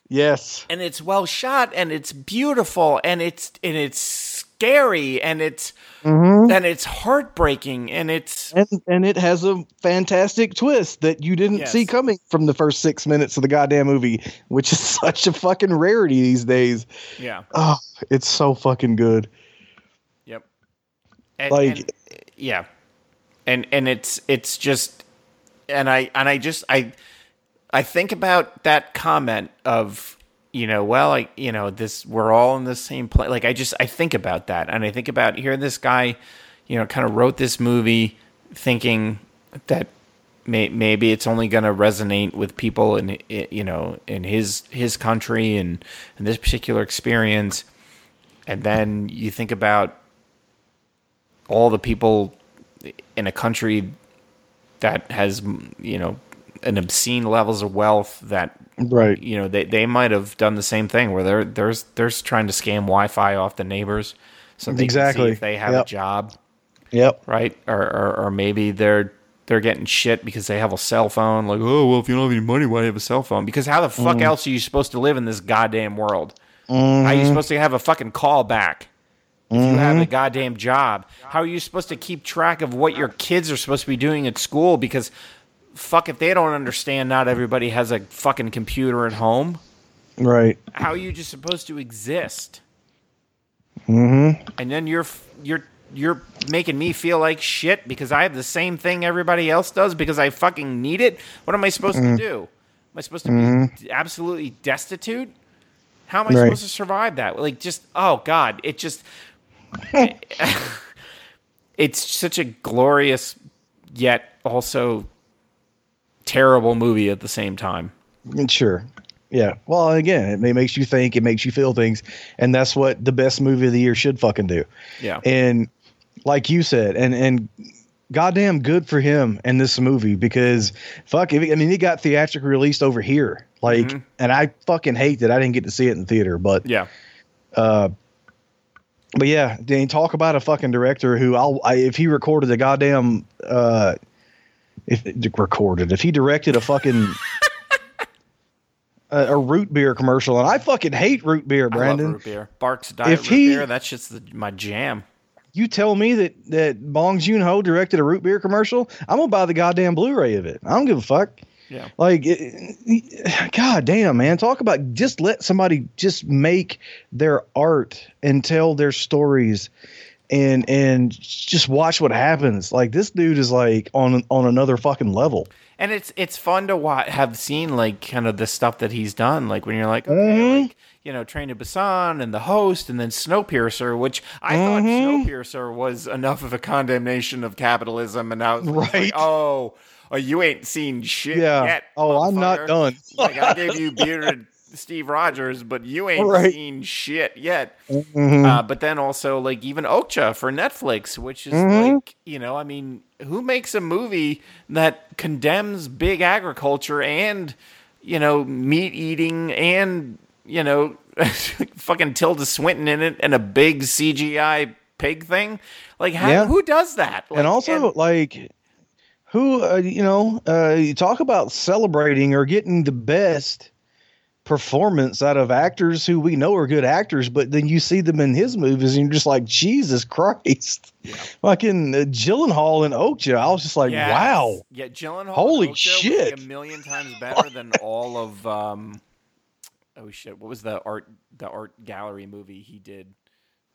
Yes. and it's well shot and it's beautiful and it's and it's scary and it's Mm-hmm. and it's heartbreaking and it's And and it has a fantastic twist that you didn't Yes. see coming from the first six minutes of the goddamn movie, which is *laughs* such a fucking rarity these days. yeah Oh, it's so fucking good. Yep. And, Like- and- yeah, and and it's it's just, and I and I just I I think about that comment of you know well I you know this we're all in the same place like I just I think about that. And I think about here this guy you know kind of wrote this movie thinking that may, maybe it's only going to resonate with people in you know in his his country and, and this particular experience. And then you think about all the people in a country that has you know an obscene levels of wealth that Right. you know they, they might have done the same thing where they're they're they're trying to scam Wi-Fi off the neighbors so they Exactly. see if they have Yep. a job Yep. right or, or or maybe they're they're getting shit because they have a cell phone like oh well if you don't have any money why do you have a cell phone because how the fuck mm. else are you supposed to live in this goddamn world how are you mm-hmm. supposed to have a fucking call back if you have a mm-hmm. goddamn job how are you supposed to keep track of what your kids are supposed to be doing at school? Because fuck if they don't understand not everybody has a fucking computer at home. Right. how are you just supposed to exist? Mm-hmm. and then you're you're you're making me feel like shit because i have the same thing everybody else does because i fucking need it? What am i supposed to mm. do? Am i supposed to be mm-hmm. absolutely destitute? How am i Right. supposed to survive that? Like just oh god it just *laughs* it's such a glorious yet also terrible movie at the same time mm, Sure. Yeah. Well, again, it, it makes you think, it makes you feel things, and that's what the best movie of the year should fucking do. yeah And like you said, and and goddamn good for him in this movie because fuck, if, I mean, it got theatrically released over here, like, mm-hmm. and I fucking hate that I didn't get to see it in the theater, but yeah uh, but yeah, then talk about a fucking director who I'll I, if he recorded a goddamn uh if recorded if he directed a fucking *laughs* a, a root beer commercial and I fucking hate root beer, I Brandon. love root beer. Barq's Diet If root he- beer. That's just the, my jam. You tell me that that Bong Joon Ho directed a root beer commercial, I'm gonna buy the goddamn Blu-ray of it. I don't give a fuck. Yeah. Like, it, god damn, man. Talk about just let somebody just make their art and tell their stories and and just watch what happens. Like this dude is like on on another fucking level. And it's it's fun to watch, have seen like kind of the stuff that he's done. Like when you're like, okay, Mm-hmm. like you know, Train to Busan and The Host, and then Snowpiercer, which I Mm-hmm. thought Snowpiercer was enough of a condemnation of capitalism, and now Right. like, oh, oh, you ain't seen shit Yeah. yet. Oh, I'm not done. *laughs* like I gave you *laughs* bearded Steve Rogers, but you ain't Right. seen shit yet. Mm-hmm. Uh, but then also like even Okja for Netflix, which is Mm-hmm. like you know, I mean, who makes a movie that condemns big agriculture and you know meat eating and you know *laughs* fucking Tilda Swinton in it and a big CGI pig thing? Like, how, Yeah. who does that? Like, and also like who uh, you know uh, you talk about celebrating or getting the best performance out of actors who we know are good actors but then you see them in his movies and you're just like jesus christ fucking uh, Gyllenhaal and Okja I was just like Yes. wow Yeah, Gyllenhaal. Holy shit. Like a million times *laughs* better than all of. um Oh shit! What was the art the art gallery movie he did?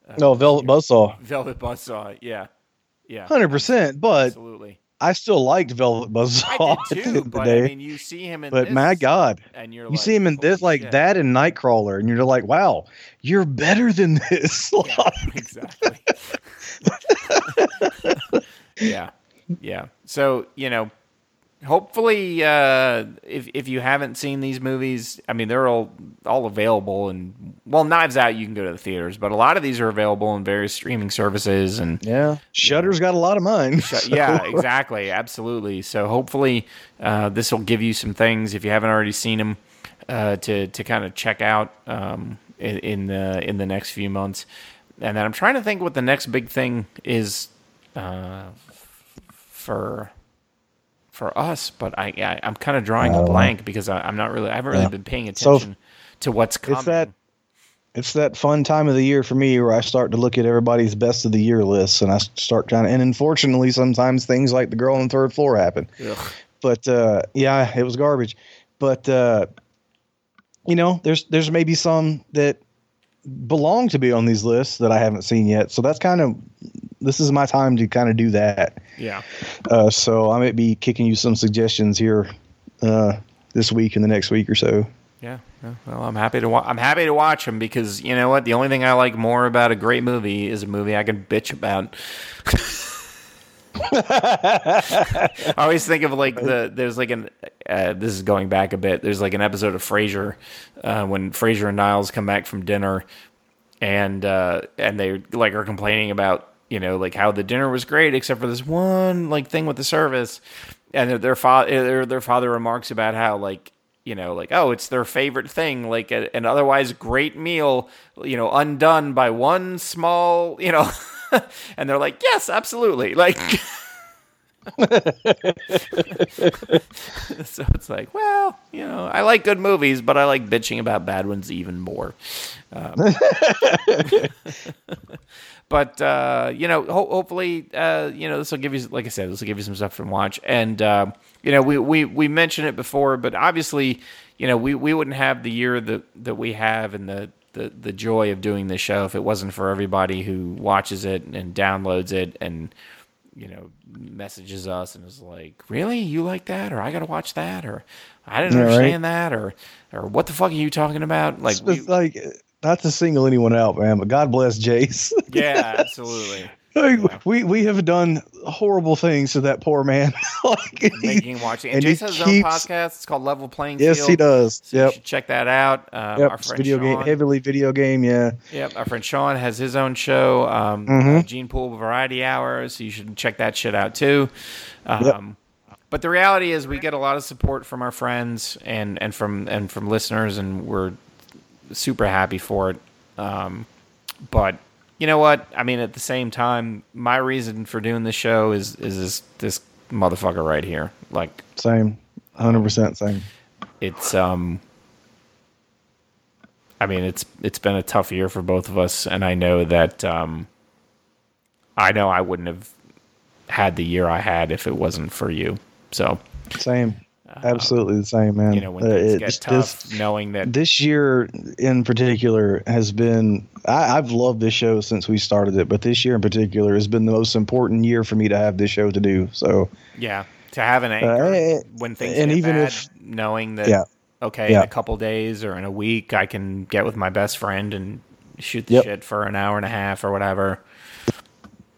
Uh, no Velvet Buzzsaw Velvet Buzzsaw. Yeah, yeah, 100% but absolutely. I still liked Velvet Buzzsaw I did too, *laughs* but day I mean, you see him in but this, my god and you're you like, see him in this "Holy like shit." that and Nightcrawler and you're like wow you're better than this *laughs* Yeah, *laughs* exactly. yeah, yeah. So you know, hopefully, uh, if if you haven't seen these movies, I mean they're all all available and well, Knives Out you can go to the theaters, but a lot of these are available in various streaming services and Yeah, Shudder's got a lot of mine. so- *laughs* yeah, exactly, absolutely. So hopefully, uh, this will give you some things if you haven't already seen them uh, to to kind of check out um, in, in the in the next few months. And then I'm trying to think what the next big thing is uh, for for us, but I, I I'm kind of drawing a blank because I, I'm not really I haven't really Yeah. been paying So, attention to what's coming. It's that it's that fun time of the year for me where I start to look at everybody's best of the year lists and I start trying to, and unfortunately sometimes things like the girl on the third floor happen. Ugh. But uh, yeah, it was garbage. But uh, you know, there's there's maybe some that belong to be on these lists that I haven't seen yet. So that's kind of this is my time to kind of do that. Yeah. Uh, so I might be kicking you some suggestions here uh, this week and the next week or so. Yeah. Well, I'm happy to wa- I'm happy to watch them because you know what? The only thing I like more about a great movie is a movie I can bitch about. *laughs* I always think of like the there's like an uh, this is going back a bit. There's like an episode of Frasier uh, when Frasier and Niles come back from dinner and uh, and they like are complaining about you know like how the dinner was great except for this one like thing with the service, and their their, their, their father remarks about how like you know like oh it's their favorite thing like a, an otherwise great meal you know undone by one small you know *laughs* and they're like yes absolutely like. *laughs* *laughs* so it's like, well, you know, I like good movies, but I like bitching about bad ones even more. Um, *laughs* but uh, you know, ho- hopefully, uh, you know, this will give you, like I said, this will give you some stuff to watch. And uh, you know, we we we mentioned it before, but obviously, you know, we we wouldn't have the year that that we have and the. The, the joy of doing this show if it wasn't for everybody who watches it and downloads it and you know, messages us and is like, "Really, you like that?" or "I got to watch that," or "I didn't Yeah, right. understand that," or "or what the fuck are you talking about?" Like, It's we, like not to single anyone out, man, but God bless Jace. *laughs* yeah, absolutely. Like, *laughs* we we have done horrible things to that poor man. *laughs* like, Making and watching. And, and Jason has his own podcast. It's called Level Playing yes, Field. he does. So you yep. should check that out. Um, Yep. Our friend video Sean, game, heavily video game. Yeah. Yep, our friend Sean has his own show, um, Mhm. uh, Gene Pool Variety Hours. So you should check that shit out too. Um, But the reality is, we get a lot of support from our friends and, and from and from listeners, and we're super happy for it. Um, but you know what? I mean, at the same time, my reason for doing this show is is this, this motherfucker right here. Like, Same. Hundred percent same. it's um I mean it's it's been a tough year for both of us and I know that um I know I wouldn't have had the year I had if it wasn't for you. So, Same. Absolutely the same, man. Uh, you know, when Uh, things it's get tough, just- knowing that this year in particular has been I, I've loved this show since we started it, but this year in particular has been the most important year for me to have this show to do. So yeah, to have an anchor Uh, when things and get even bad, if- knowing that Yeah. okay, in a couple days or in a week I can get with my best friend and shoot the Yep. shit for an hour and a half or whatever.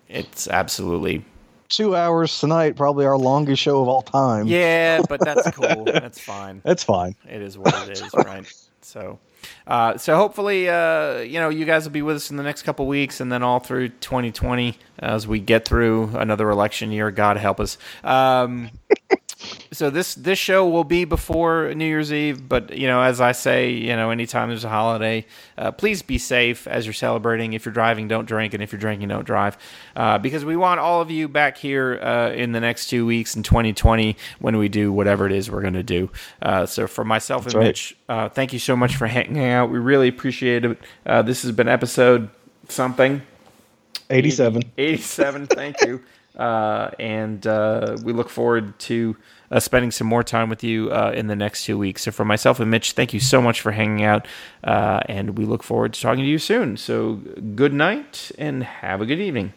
It's absolutely two hours tonight, probably our longest show of all time. Yeah, but that's *laughs* cool. That's fine. That's fine. It is what it is, right? So, uh, so hopefully, uh, you know, you guys will be with us in the next couple weeks, and then all through 2020 as we get through another election year. God help us. Um, *laughs* so this this show will be before New Year's Eve, but you know, as I say, you know, anytime there's a holiday, uh, please be safe as you're celebrating. If you're driving, don't drink, and if you're drinking, don't drive, uh, because we want all of you back here uh, in the next two weeks in 2020 when we do whatever it is we're going to do. Uh, so for myself and right. Mitch, uh, thank you so much for hanging out. We really appreciate it. Uh, this has been episode something. 87. 87 thank you *laughs* uh, and uh, we look forward to uh, spending some more time with you uh, in the next two weeks. So for myself and mitch thank you so much for hanging out uh, and we look forward to talking to you soon. So good night and have a good evening